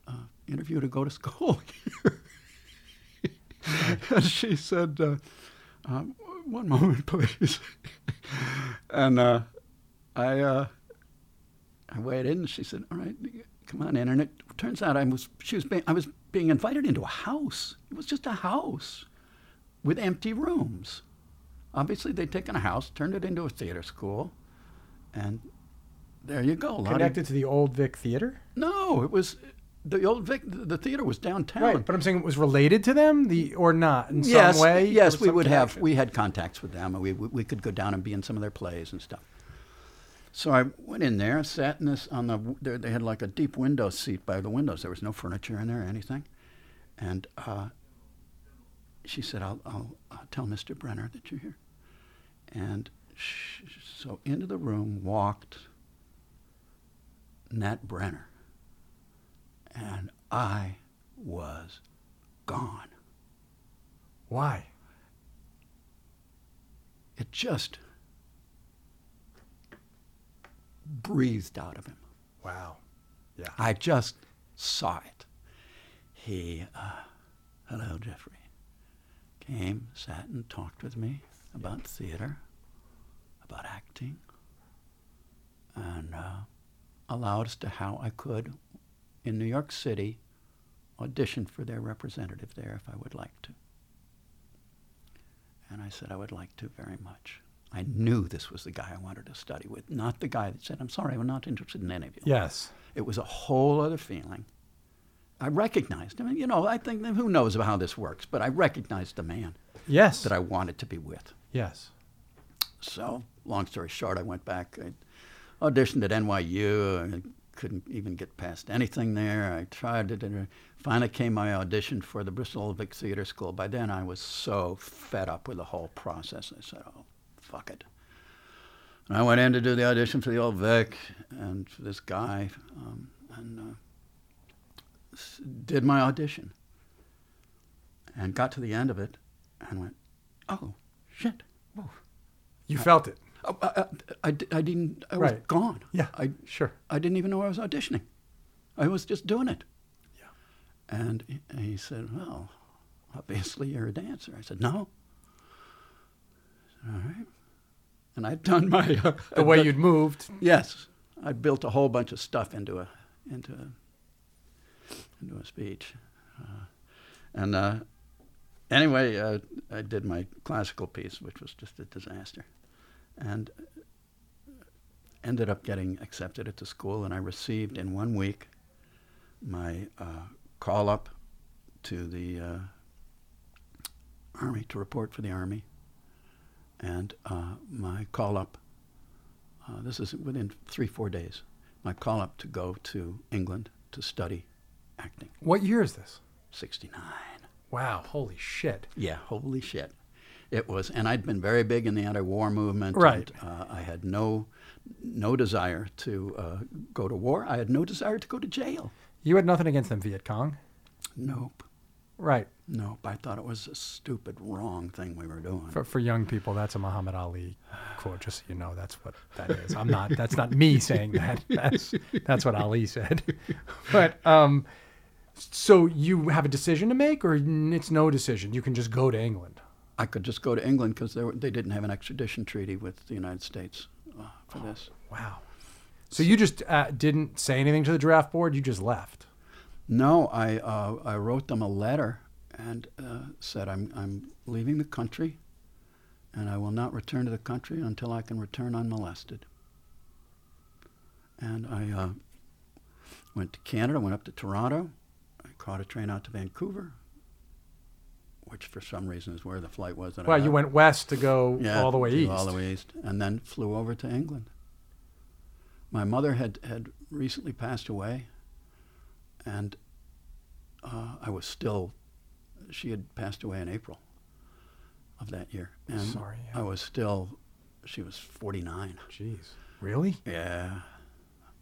uh, interview to go to school here." and she said, uh, um, "One moment, please." and uh, I, uh, I waited, and she said, "All right, come on in." And it turns out I was she was being, I was being invited into a house. It was just a house with empty rooms. Obviously, they'd taken a house, turned it into a theater school, and there you go. A lot of- Connected to the old Vic Theater. no, it was the old Vic. The theater was downtown. Right, but I'm saying it was related to them, the or not in yes, some way. Yes, we would have. We had contacts with them, and we, we we could go down and be in some of their plays and stuff. So I went in there, sat in this on the. They they had like a deep window seat by the windows. There was no furniture in there or anything, and uh, she said, "I'll, I'll, I'll tell Mr. Brenner that you're here." And sh- so into the room walked Nat Brenner, and I was gone. Why? it just breathed out of him. Wow. Yeah. I just saw it. He, uh, hello, Jeffrey. came, sat, and talked with me about theater, about acting, and uh, allowed as to how I could, in New York City, audition for their representative there if I would like to. And I said I would like to very much. I knew this was the guy I wanted to study with, not the guy that said, I'm sorry, I'm not interested in any of you. Yes. It was a whole other feeling. I recognized him. And, you know, I think, who knows about how this works, but I recognized the man Yes. that I wanted to be with. yes. So, long story short, I went back. I auditioned at NYU. I couldn't even get past anything there. I tried it. And finally came my audition for the Bristol Vic Theater School. By then, I was so fed up with the whole process. I said, oh, fuck it. And I went in to do the audition for the Old Vic and this guy. Um, and uh, did my audition. And got to the end of it and went, oh, shit. You felt it. I, I, I, I didn't. I was gone. Yeah. I Sure. I didn't even know I was auditioning. I was just doing it. Yeah. And he, he said, "Well, obviously you're a dancer." I said, "No." I said, All right. And I'd done my uh, The way you'd moved. yes, I built a whole bunch of stuff into a into a, into a speech, uh, and uh, anyway, uh, I did my classical piece, which was just a disaster, and ended up getting accepted at the school, and I received in one week my uh, call up to the uh, army to report for the army, and uh, my call up. Uh, this is within three four days. My call up to go to England to study acting. What year is this? Sixty nine. Wow. Holy shit. Yeah, holy shit. It was, and I'd been very big in the anti-war movement. Right. And, uh, I had no, no desire to uh, go to war. I had no desire to go to jail. You had nothing against them, Viet Cong. Nope. Right. Nope. I thought it was a stupid, wrong thing we were doing. For, for young people, that's a Muhammad Ali quote. Just so you know, that's what that is. I'm not. That's not me saying that. That's that's what Ali said. But um, so you have a decision to make, or it's no decision. You can just go to England. I could just go to England because they, didn't have an extradition treaty with the United States uh, for this. Wow. So you just uh, didn't say anything to the draft board. You just left. No, I uh, I wrote them a letter and uh, said I'm I'm leaving the country, and I will not return to the country until I can return unmolested. And I uh, went to Canada, went up to Toronto, I caught a train out to Vancouver, which for some reason is where the flight was. That I Well, you went west to go Yeah, all the way east. All the way east, and then flew over to England. My mother had, had recently passed away, and uh, I was still. She had passed away in April of that year, and Sorry, yeah. I was still. She was forty nine. Jeez. Really? Yeah,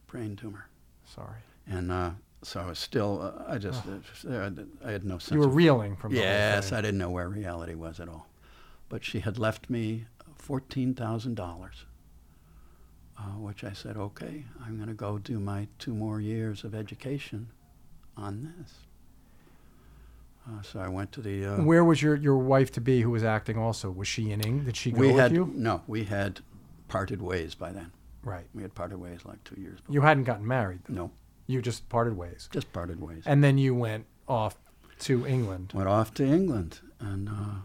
brain tumor, Sorry. and uh, so I was still. Uh, I just. Uh, I had no sense. You were of reeling from the Yes. I didn't know where reality was at all. But she had left me fourteen thousand dollars, uh, which I said, okay, I'm going to go do my two more years of education on this. Uh, so I went to the. Uh, Where was your, your wife to be who was acting also? Was she in England? Did she go we with had you? no, we had parted ways by then. Right. We had parted ways like two years. Before. You hadn't gotten married. Though. No, You just parted ways. just parted ways. And then you went off to England. Went off to England, and uh,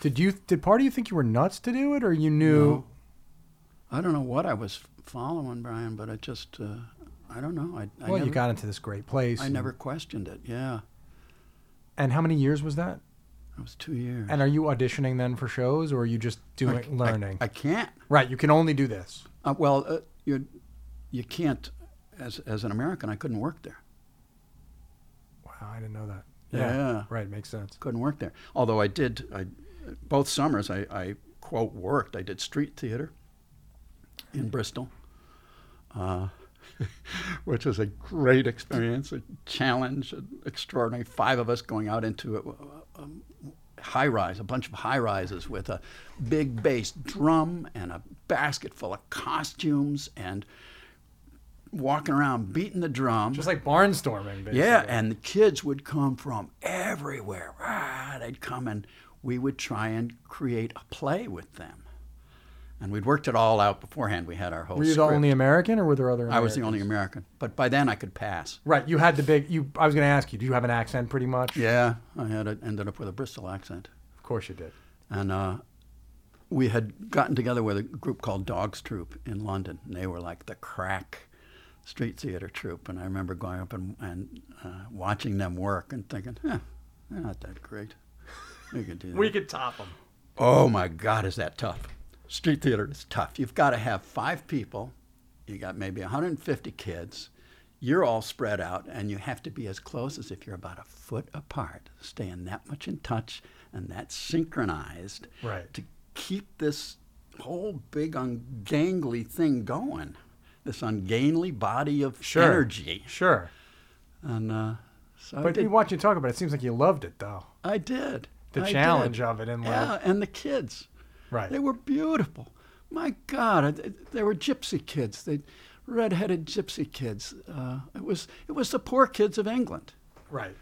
Did you did part of you think you were nuts to do it or you knew No. I don't know what I was following, Brian, but I just, uh, I don't know. I, I well never, you got into this great place. I never questioned it. Yeah, And how many years was that? it was two years. And are you auditioning then for shows or are you just doing I- I- learning? I, can't. right, you can only do this. Uh, well, uh, you, you can't. As as an American, I couldn't work there. Wow, I didn't know that. Yeah. Right, makes sense. Couldn't work there. Although I did. I both summers I, I quote worked. I did street theater in Bristol. Uh, which was a great experience, a challenge, extraordinary. Five of us going out into a, a, a high rise, a bunch of high rises with a big bass drum and a basket full of costumes and walking around beating the drum. Just like barnstorming basically. Yeah, and the kids would come from everywhere. Ah, they'd come and we would try and create a play with them. And we'd worked it all out beforehand. We had our whole Were you script. the only American, or were there other? Americans? I was the only American. But by then I could pass. Right. You had the big. You. I was going to ask you. Do you have an accent, pretty much? Yeah, I had a, ended up with a Bristol accent. Of course you did. And uh, we had gotten together with a group called Dogg's Troupe in London. And they were like the crack street theater troupe. And I remember going up and, and uh, watching them work and thinking, huh, they're not that great. We could do that. We could top them. Oh my God, is that tough? Street theater is tough. You've got to have five people. You got maybe 150 kids. You're all spread out, and you have to be as close as if you're about a foot apart, staying that much in touch and that synchronized Right. to keep this whole big ungangly thing going. This ungainly body of Sure. energy. Sure. And uh, so But did. we watch you talk about it. It seems like you loved it, though. I did. The I did. challenge of it and like, Yeah, and the kids. right. They were beautiful. My God, they were gypsy kids. They red-headed gypsy kids. Uh, it was it was the poor kids of England. right.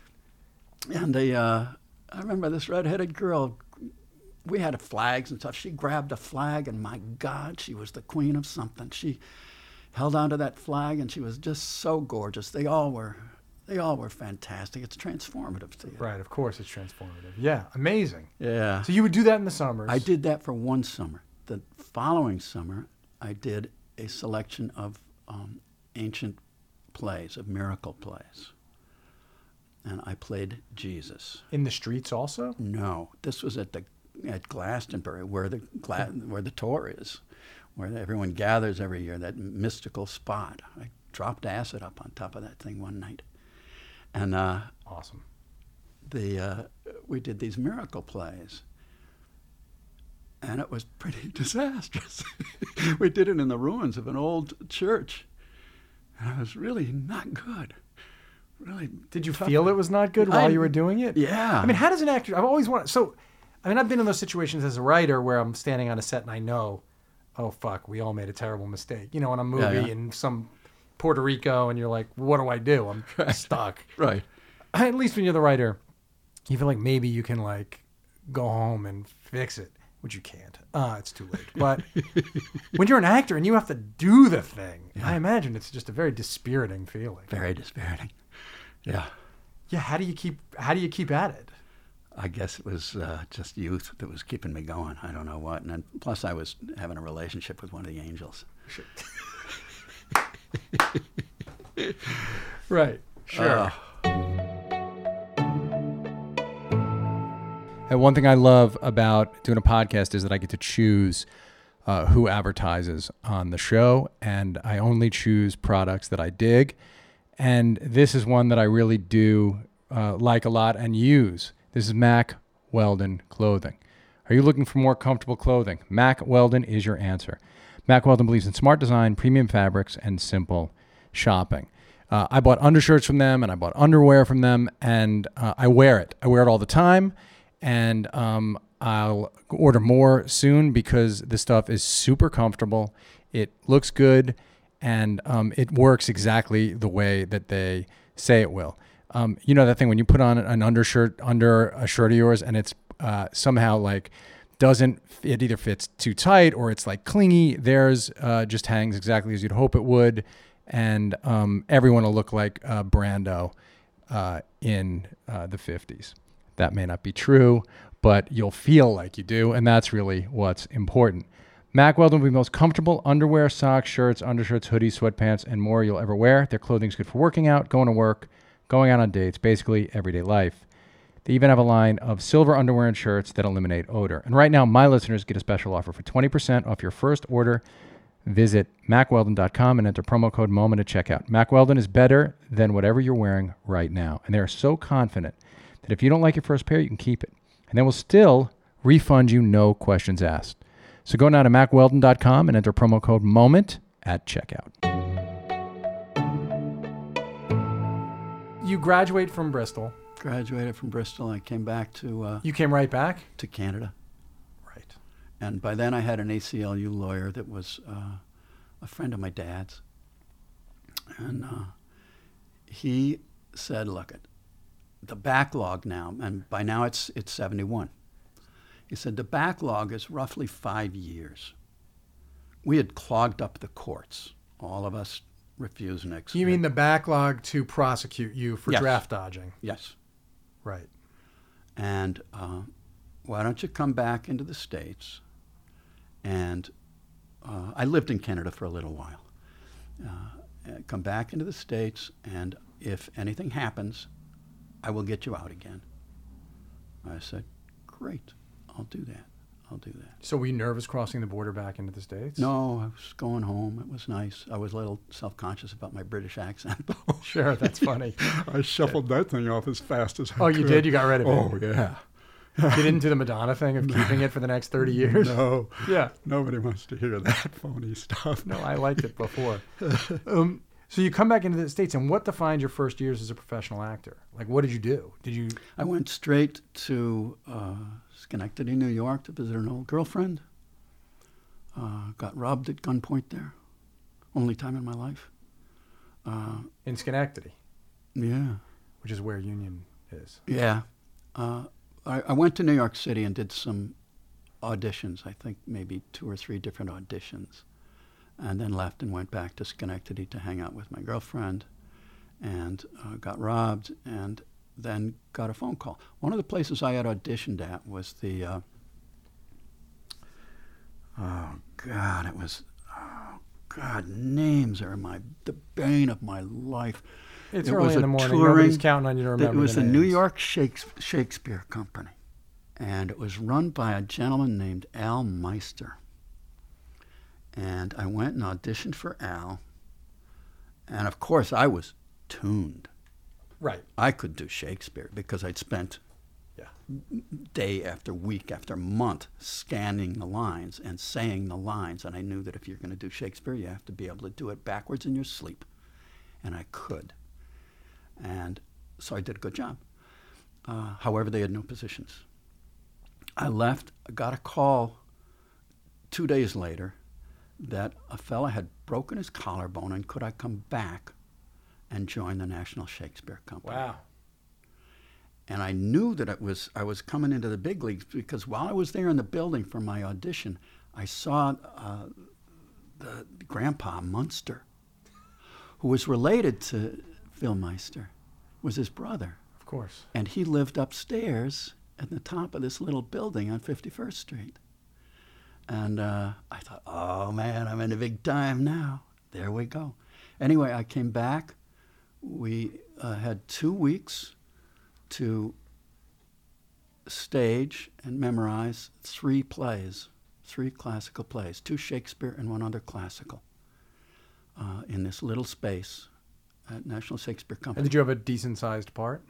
And they, uh, I remember this red-headed girl. We had flags and stuff. She grabbed a flag, and my God, she was the queen of something. She held onto that flag, and she was just so gorgeous. They all were, they all were fantastic. It's transformative theater. Right. Of course, it's transformative. Yeah. Amazing. Yeah. So you would do that in the summers. I did that for one summer. The following summer, I did a selection of um, ancient plays, of miracle plays. And I played Jesus. in the streets also. No, this was at the at Glastonbury, where the Gla- where the Tor is, where everyone gathers every year. That mystical spot. I dropped acid up on top of that thing one night, and uh, Awesome. the uh, we did these miracle plays, and it was pretty disastrous. we did it in the ruins of an old church, and it was really not good. Really, Did you tough. feel it was not good while I- you were doing it? Yeah. I mean, how does an actor? I've always wanted. So, I mean, I've been in those situations as a writer where I'm standing on a set and I know, oh fuck, we all made a terrible mistake. You know, in a movie Yeah, yeah. in some Puerto Rico, and you're like, what do I do? I'm stuck. right. At least when you're the writer, you feel like maybe you can like go home and fix it, which you can't. Uh, it's too late. But when you're an actor and you have to do the thing, I imagine it's just a very dispiriting feeling. Very dispiriting. Yeah. Yeah. How do you keep? How do you keep at it? I guess it was uh, just youth that was keeping me going. I don't know what. And then, plus, I was having a relationship with one of the angels. Right. Sure. Uh, And one thing I love about doing a podcast is that I get to choose uh, who advertises on the show, and I only choose products that I dig. And this is one that I really do uh, like a lot and use. This is Mack Weldon Clothing. Are you looking for more comfortable clothing? Mack Weldon is your answer. Mack Weldon believes in smart design, premium fabrics, and simple shopping. Uh, I bought undershirts from them and I bought underwear from them, and uh, I wear it. I wear it all the time, and um, I'll order more soon because this stuff is super comfortable. It looks good, and um, it works exactly the way that they say it will. Um, you know that thing when you put on an undershirt under a shirt of yours, and it's uh, somehow like doesn't it either fits too tight or it's like clingy. Theirs uh, just hangs exactly as you'd hope it would, and um, everyone will look like uh, Brando in uh, the 50s. That may not be true, but you'll feel like you do, and that's really what's important. Mack Weldon will be most comfortable underwear, socks, shirts, undershirts, hoodies, sweatpants, and more you'll ever wear. Their clothing's good for working out, going to work, going out on dates, basically everyday life. They even have a line of silver underwear and shirts that eliminate odor. And right now, my listeners get a special offer for 20% off your first order. Visit MackWeldon.com and enter promo code MOMENT at checkout. Mack Weldon is better than whatever you're wearing right now. And they are so confident that if you don't like your first pair, you can keep it. And they will still refund you, no questions asked. So go now to MackWeldon.com and enter promo code MOMENT at checkout. You graduate from Bristol. graduated from Bristol. I came back to uh, You came right back? to Canada, Right. and by then I had an ACLU lawyer that was uh, a friend of my dad's, and uh, he said, "Look, it the backlog now, and by now it's it's 71. He said, the backlog is roughly five years. We had clogged up the courts. All of us refuseniks. You mean the backlog to prosecute you for Yes. draft dodging? Yes. Right. And uh, why don't you come back into the States? And uh, I lived in Canada for a little while. Uh, uh, come back into the States, and if anything happens, I will get you out again. I said, Great, I'll do that. I'll do that. So were you nervous crossing the border back into the states? No, I was going home. It was nice. I was a little self conscious about my British accent, though. Sure, that's funny. I shuffled that thing off as fast as I Oh, you did? You got rid of it? Oh, yeah. You didn't do the Madonna thing of keeping it for the next 30 years? No, Yeah. nobody wants to hear that phony stuff. No, I liked it before. um, so you come back into the States, and what defined your first years as a professional actor? Like, what did you do? Did you. I went straight to uh, Schenectady, New York to visit an old girlfriend. Uh, got robbed at gunpoint there. Only time in my life. Uh, In Schenectady, yeah. which is where Union is. Yeah. Uh, I, I went to New York City and did some auditions, I think maybe two or three different auditions, and then left and went back to Schenectady to hang out with my girlfriend and uh, got robbed and then got a phone call. One of the places I had auditioned at was the, uh, oh God, it was, oh God, names are my, the bane of my life. It's It early was in the morning. touring- Nobody's counting on you to remember. It was the the New. York Shakespeare Company, and it was run by a gentleman named Al Meister. And I went and auditioned for Al, and of course I was tuned. Right. I could do Shakespeare because I'd spent Yeah. day after week after month scanning the lines and saying the lines, and I knew that if you're going to do Shakespeare, you have to be able to do it backwards in your sleep, and I could. And so I did a good job. Uh, however, they had no positions. I left, I got a call two days later that a fella had broken his collarbone and could I come back and join the National Shakespeare Company. Wow. And I knew that it was I was coming into the big leagues because while I was there in the building for my audition, I saw uh, the grandpa Munster, who was related to Phil Meister, was his brother, Of course. and he lived upstairs at the top of this little building on 51st Street. And uh, I thought, oh man, I'm in the big time now. There we go. Anyway, I came back. We uh, had two weeks to stage and memorize three plays, three classical plays, two Shakespeare and one other classical, uh, in this little space at National Shakespeare And Company. did you have a decent sized part?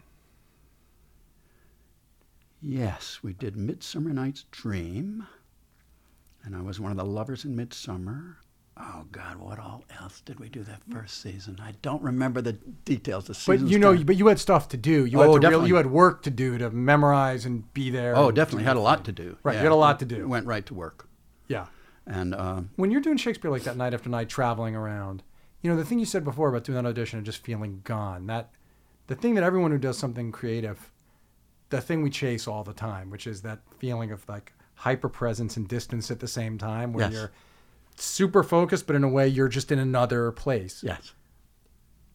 Yes, we did Midsummer Night's Dream, and I was one of the lovers in Midsummer. Oh God, what all else did we do that first season? I don't remember the details. The But you know, done. but you had stuff to do. You Oh, had real, definitely. you had work to do to memorize and be there. oh, definitely had a lot to do. Right, you had a lot to do. Went right to work, Yeah. and uh, When you're doing Shakespeare like that night after night, traveling around, you know, the thing you said before about doing that audition and just feeling gone, that the thing that everyone who does something creative, the thing we chase all the time, which is that feeling of like hyper presence and distance at the same time where Yes. you're super focused, but in a way you're just in another place. yes,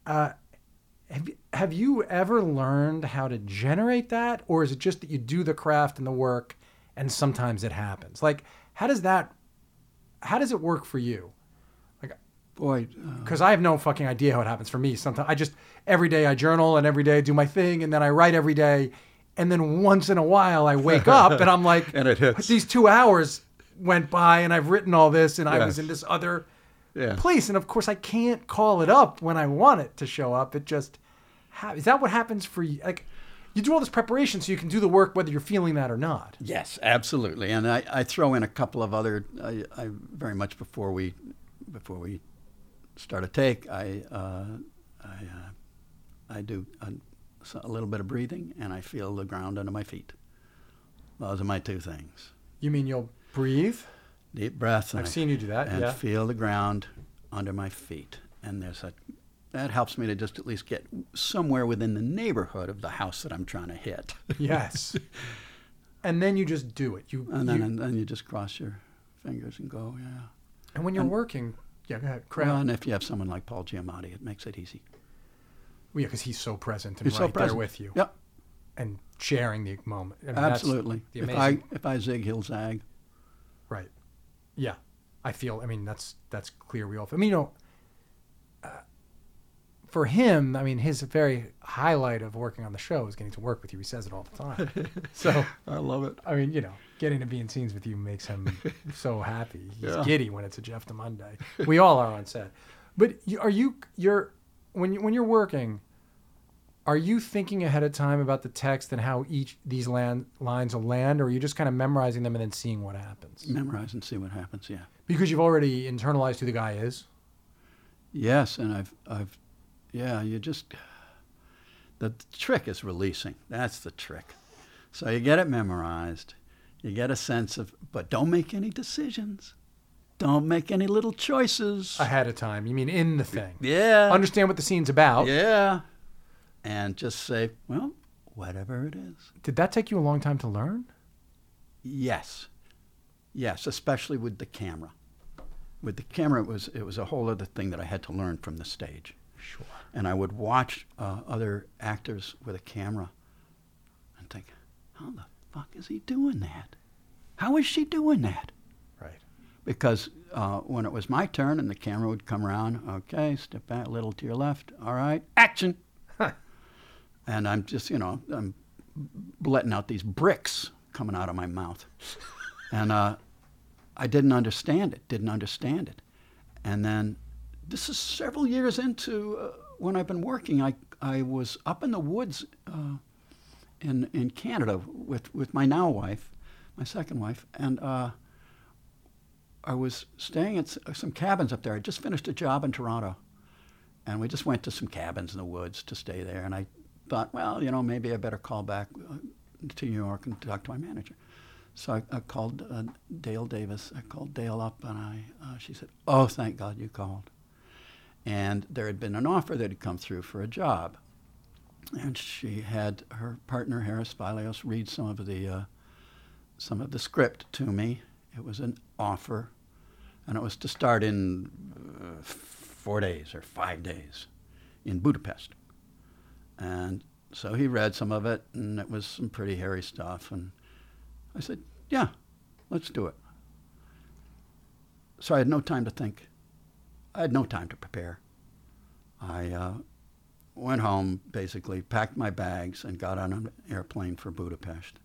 Uh, have, have you ever learned how to generate that? Or is it just that you do the craft and the work and sometimes it happens? Like, how does that, how does it work for you? Like, boy, uh, because I have no fucking idea how it happens for me. Sometimes I just every day I journal and every day I do my thing and then I write every day, and then once in a while I wake up and I'm like, And it hits. These two hours went by and I've written all this and I was in this other Yeah. place, and of course I can't call it up when I want it to show up. It just ha- is that what happens for you? Like you do all this preparation so you can do the work whether you're feeling that or not. yes, absolutely. And I, I throw in a couple of other. I, I very much before we before we start a take, I uh, I uh, I do a, a little bit of breathing, and I feel the ground under my feet. Those are my two things. You mean you'll breathe? Deep breaths. I've seen you do that. and yeah. feel the ground under my feet. And there's a that helps me to just at least get somewhere within the neighborhood of the house that I'm trying to hit. Yes. and then you just do it. You And then you- and then you just cross your fingers and go, yeah. and when you're and- working, yeah, go ahead. Well, and if you have someone like Paul Giamatti, it makes it easy. Well, yeah, because he's so present and He's so right there with you Yep, and sharing the moment. I mean, absolutely. the If amazing- I if I zig, he'll zag. Right. Yeah, I feel. I mean, that's that's clear. We all. I mean, you know, uh, for him, I mean, his very highlight of working on the show is getting to work with you. He says it all the time. so, I love it. I mean, you know, getting to be in scenes with you makes him so happy. He's Yeah. giddy when it's a Jeff DeMunn day. We all are on set. But you, are you? You're when you when you're working. Are you thinking ahead of time about the text and how each these land, lines will land, or are you just kind of memorizing them and then seeing what happens? Memorize and see what happens. Yeah. Because you've already internalized who the guy is. Yes, and I've I've yeah. You just the trick is releasing. That's the trick. So you get it memorized. You get a sense of, but don't make any decisions. Don't make any little choices. ahead of time. You mean in the thing. yeah. Understand what the scene's about. Yeah. And just say, well, whatever it is. Did that take you a long time to learn? Yes. Yes, especially with the camera. With the camera, it was, it was a whole other thing that I had to learn from the stage. Sure. And I would watch uh, other actors with a camera and think, how the fuck is he doing that? How is she doing that? Right. Because uh, when it was my turn and the camera would come around, okay, step back a little to your left, all right, action. And I'm just, you know, I'm letting out these bricks coming out of my mouth. and uh, I didn't understand it, didn't understand it. And then this is several years into uh, when I've been working. I, I was up in the woods uh, in, in Canada with, with my now wife, my second wife, and uh, I was staying at some cabins up there. I just finished a job in Toronto, and we just went to some cabins in the woods to stay there. And I thought, well, you know, maybe I better call back uh, to New York and talk to my manager. So I, I called uh, Dale Davis. I called Dale up, and I uh, she said, "Oh, thank God you called." And there had been an offer that had come through for a job, and she had her partner Harris Spylios read some of the uh, some of the script to me. It was an offer, and it was to start in uh, four days or five days in Budapest. And so he read some of it, and it was some pretty hairy stuff. And I said, "Yeah, let's do it." So I had no time to think. I had no time to prepare. I uh, went home, basically packed my bags, and got on an airplane for Budapest.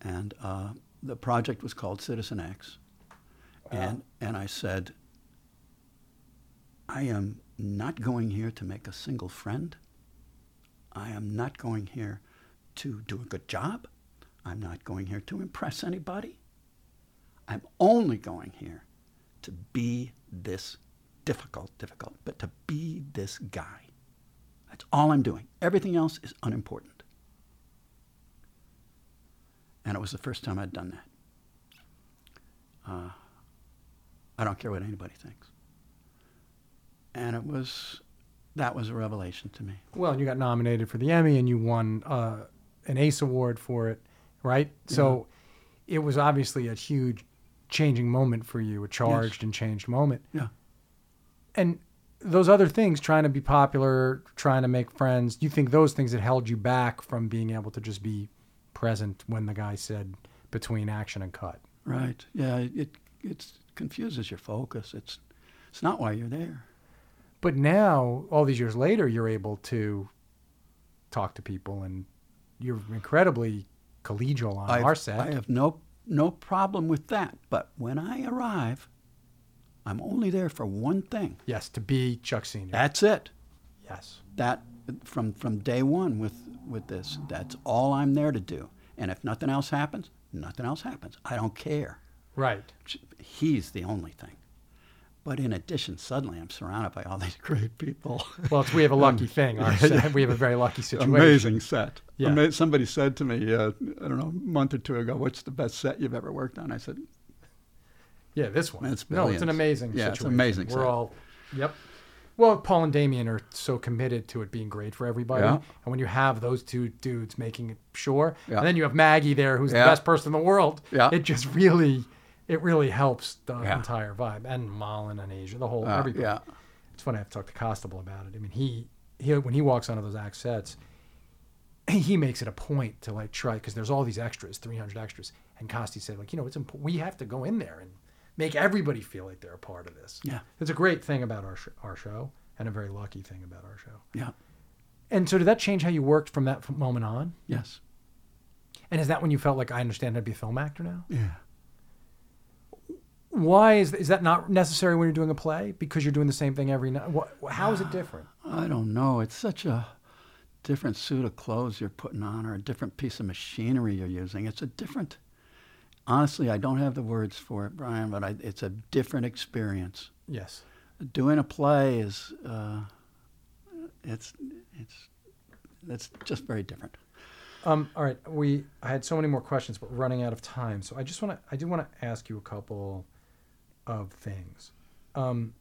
And uh, the project was called Citizen X. And, and I said, I am not going here to make a single friend. I am not going here to do a good job. I'm not going here to impress anybody. I'm only going here to be this difficult, difficult, but to be this guy. That's all I'm doing. Everything else is unimportant. And it was the first time I'd done that. Uh, I don't care what anybody thinks. And it was, that was a revelation to me. Well, you got nominated for the Emmy and you won uh, an Ace Award for it, right? So it was obviously a huge changing moment for you, a charged and changed moment. Yeah. And those other things, trying to be popular, trying to make friends, you think those things that held you back from being able to just be present when the guy said between action and cut. Right. Yeah. It it confuses your focus. It's it's not why you're there. But now, all these years later, you're able to talk to people and you're incredibly collegial on I've- our set. I have no no problem with that. But when I arrive, I'm only there for one thing. yes, to be Chuck Senior. That's it. yes. That from from day one with with this. That's all I'm there to do. And if nothing else happens, nothing else happens. I don't care. Right. He's the only thing. But in addition, suddenly I'm surrounded by all these great people. Well, we have a lucky thing. Our set, we have a very lucky situation. Amazing set. Yeah. Ama- somebody said to me, uh, I don't know, a month or two ago, "What's the best set you've ever worked on?" I said, Yeah, this one. It's no, it's an amazing Yeah, situation. it's amazing We're set. all, yep. Well, Paul and Damian are so committed to it being great for everybody, Yeah. and when you have those two dudes making it sure, Yeah. and then you have Maggie there, who's the best person in the world, Yeah. it just really, it really helps the Yeah. entire vibe, and Malin and Asia, the whole Uh, everybody. yeah. It's funny. I have to talk to Costabile about it. I mean, he, he when he walks onto those act sets, he makes it a point to like try because there's all these extras, 300 extras, and Costi said like, you know, it's important. We have to go in there and make everybody feel like they're a part of this. Yeah. it's a great thing about our sh- our show, and a very lucky thing about our show. Yeah. And so, did that change how you worked from that moment on? Yes. And is that when you felt like I understand I'd be a film actor now? Yeah. Why is is that not necessary when you're doing a play? Because you're doing the same thing every night. How is it different? I don't know. It's such a different suit of clothes you're putting on or a different piece of machinery you're using. It's a different. Honestly, I don't have the words for it, Brian, but I, it's a different experience. Yes. Doing a play is, uh, it's, it's, it's just very different. Um, all right, we I had so many more questions, but we're running out of time. So I just want to I do want to ask you a couple of things. Um,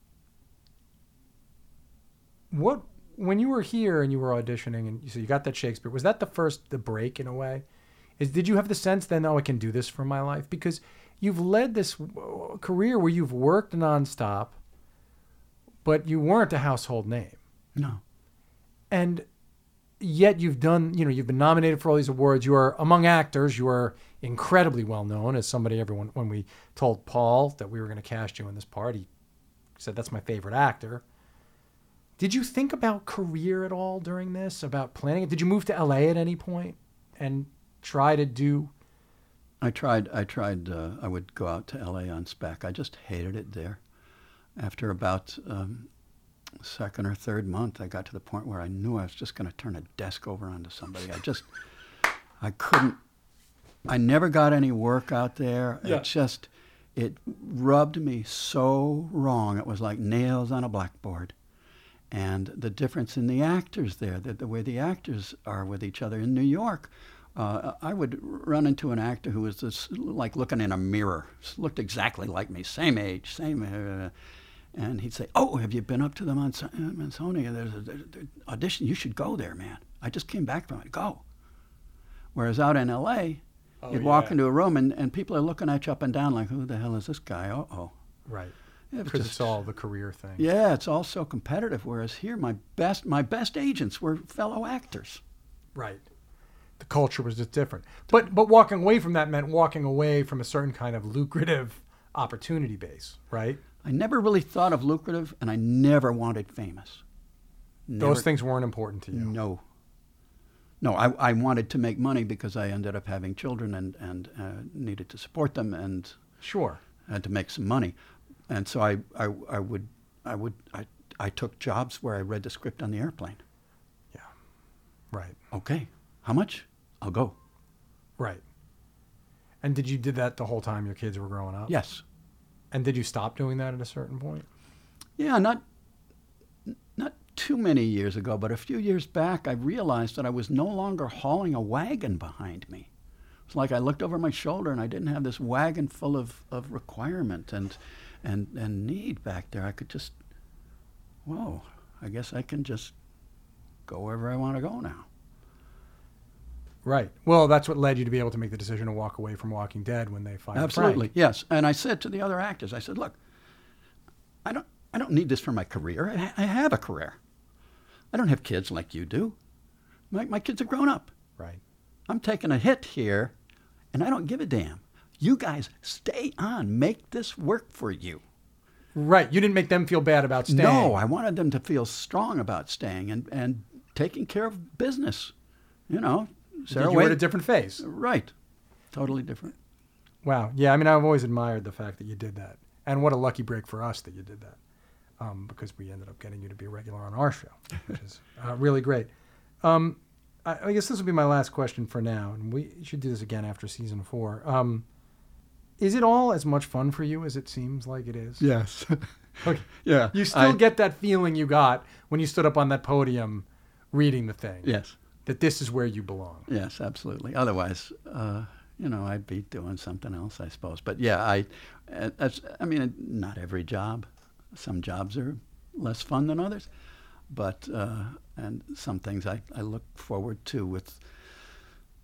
what when you were here and you were auditioning and you, so you got that Shakespeare was that the first the break in a way? Is did you have the sense then oh I can do this for my life because you've led this career where you've worked nonstop, but you weren't a household name No. and yet you've done you know you've been nominated for all these awards you are among actors you are incredibly well known as somebody everyone when we told paul that we were going to cast you in this part he said that's my favorite actor did you think about career at all during this about planning it did you move to la at any point and try to do I tried. I tried. Uh, I would go out to L.A. on spec. I just hated it there. After about um, second or third month, I got to the point where I knew I was just going to turn a desk over onto somebody. I just, I couldn't. I never got any work out there. Yeah. It just, it rubbed me so wrong. It was like nails on a blackboard. And the difference in the actors there, the, the way the actors are with each other in New York, uh, I would run into an actor who was just like looking in a mirror, looked exactly like me, same age, same. Uh, and he'd say, "Oh, have you been up to the Mons- uh, Mansonia? There's a there's an audition. You should go there, man. I just came back from it. Go." Whereas out in L.A., Oh, you'd walk yeah. into a room and, and people are looking at you up and down like, "Who the hell is this guy?" Uh oh. right Yeah, because it's all the career thing yeah, it's all so competitive. Whereas here, my best my best agents were fellow actors. Right. The culture was just different. But but walking away from that meant walking away from a certain kind of lucrative opportunity base, right? I never really thought of lucrative, and I never wanted famous. Never- Those things weren't important to you. No. No, I, I wanted to make money because I ended up having children and, and uh, needed to support them and Sure. had to make some money. And so I, I, I would, I would, I, I took jobs where I read the script on the airplane. Yeah. Right. Okay, how much? I'll go. Right. And did you did that the whole time your kids were growing up? Yes. And did you stop doing that at a certain point? Yeah, not not too many years ago, but a few years back, I realized that I was no longer hauling a wagon behind me. It's like I looked over my shoulder and I didn't have this wagon full of, of requirement and, and and need back there. I could just, whoa, I guess I can just go wherever I want to go now. Right. Well, that's what led you to be able to make the decision to walk away from Walking Dead when they fired Absolutely, Frank. yes. And I said to the other actors, I said, look, I don't, I don't need this for my career. I, ha- I have a career. I don't have kids like you do. My, my kids are grown up. Right. I'm taking a hit here, and I don't give a damn. You guys stay on. Make this work for you. Right. You didn't make them feel bad about staying. No, I wanted them to feel strong about staying and, and taking care of business. You know, Sarah you were at a different phase. Right. Totally different. Wow. Yeah. I mean, I've always admired the fact that you did that, and what a lucky break for us that you did that, um, because we ended up getting you to be a regular on our show, which is uh, really great. Um, I, I guess this will be my last question for now, and we should do this again after season four. Um, is it all as much fun for you as it seems like it is? Yes. Okay. yeah. You still I- get that feeling you got when you stood up on that podium reading the thing. Yes. That this is where you belong. Yes, absolutely. Otherwise, uh, you know, I'd be doing something else, I suppose. But yeah, I, uh, that's, I mean, not every job. Some jobs are less fun than others. But uh, and some things I, I look forward to with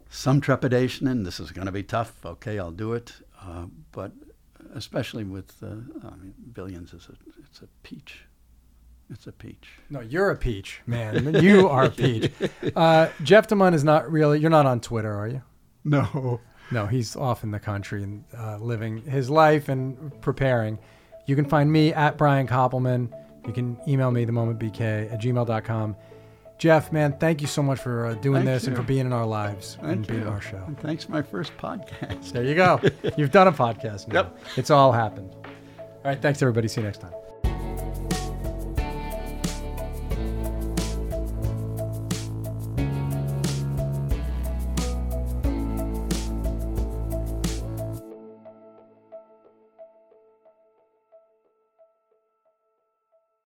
some trepidation, and this is going to be tough. Okay, I'll do it. Uh, but especially with uh, I mean, billions is a it's a peach. It's a peach. No, you're a peach, man. you are a peach. Uh, Jeff DeMunn is not really. You're not on Twitter, are you? No. No, he's off in the country and uh, living his life and preparing. You can find me at Brian Koppelman. You can email me, the momentbk at gmail.com. Jeff, man, thank you so much for uh, doing Thank this and for being in our lives and being you. in our show. And thanks for my first podcast. There you go. You've done a podcast now. Yep. It's all happened. All right. Thanks, everybody. See you next time.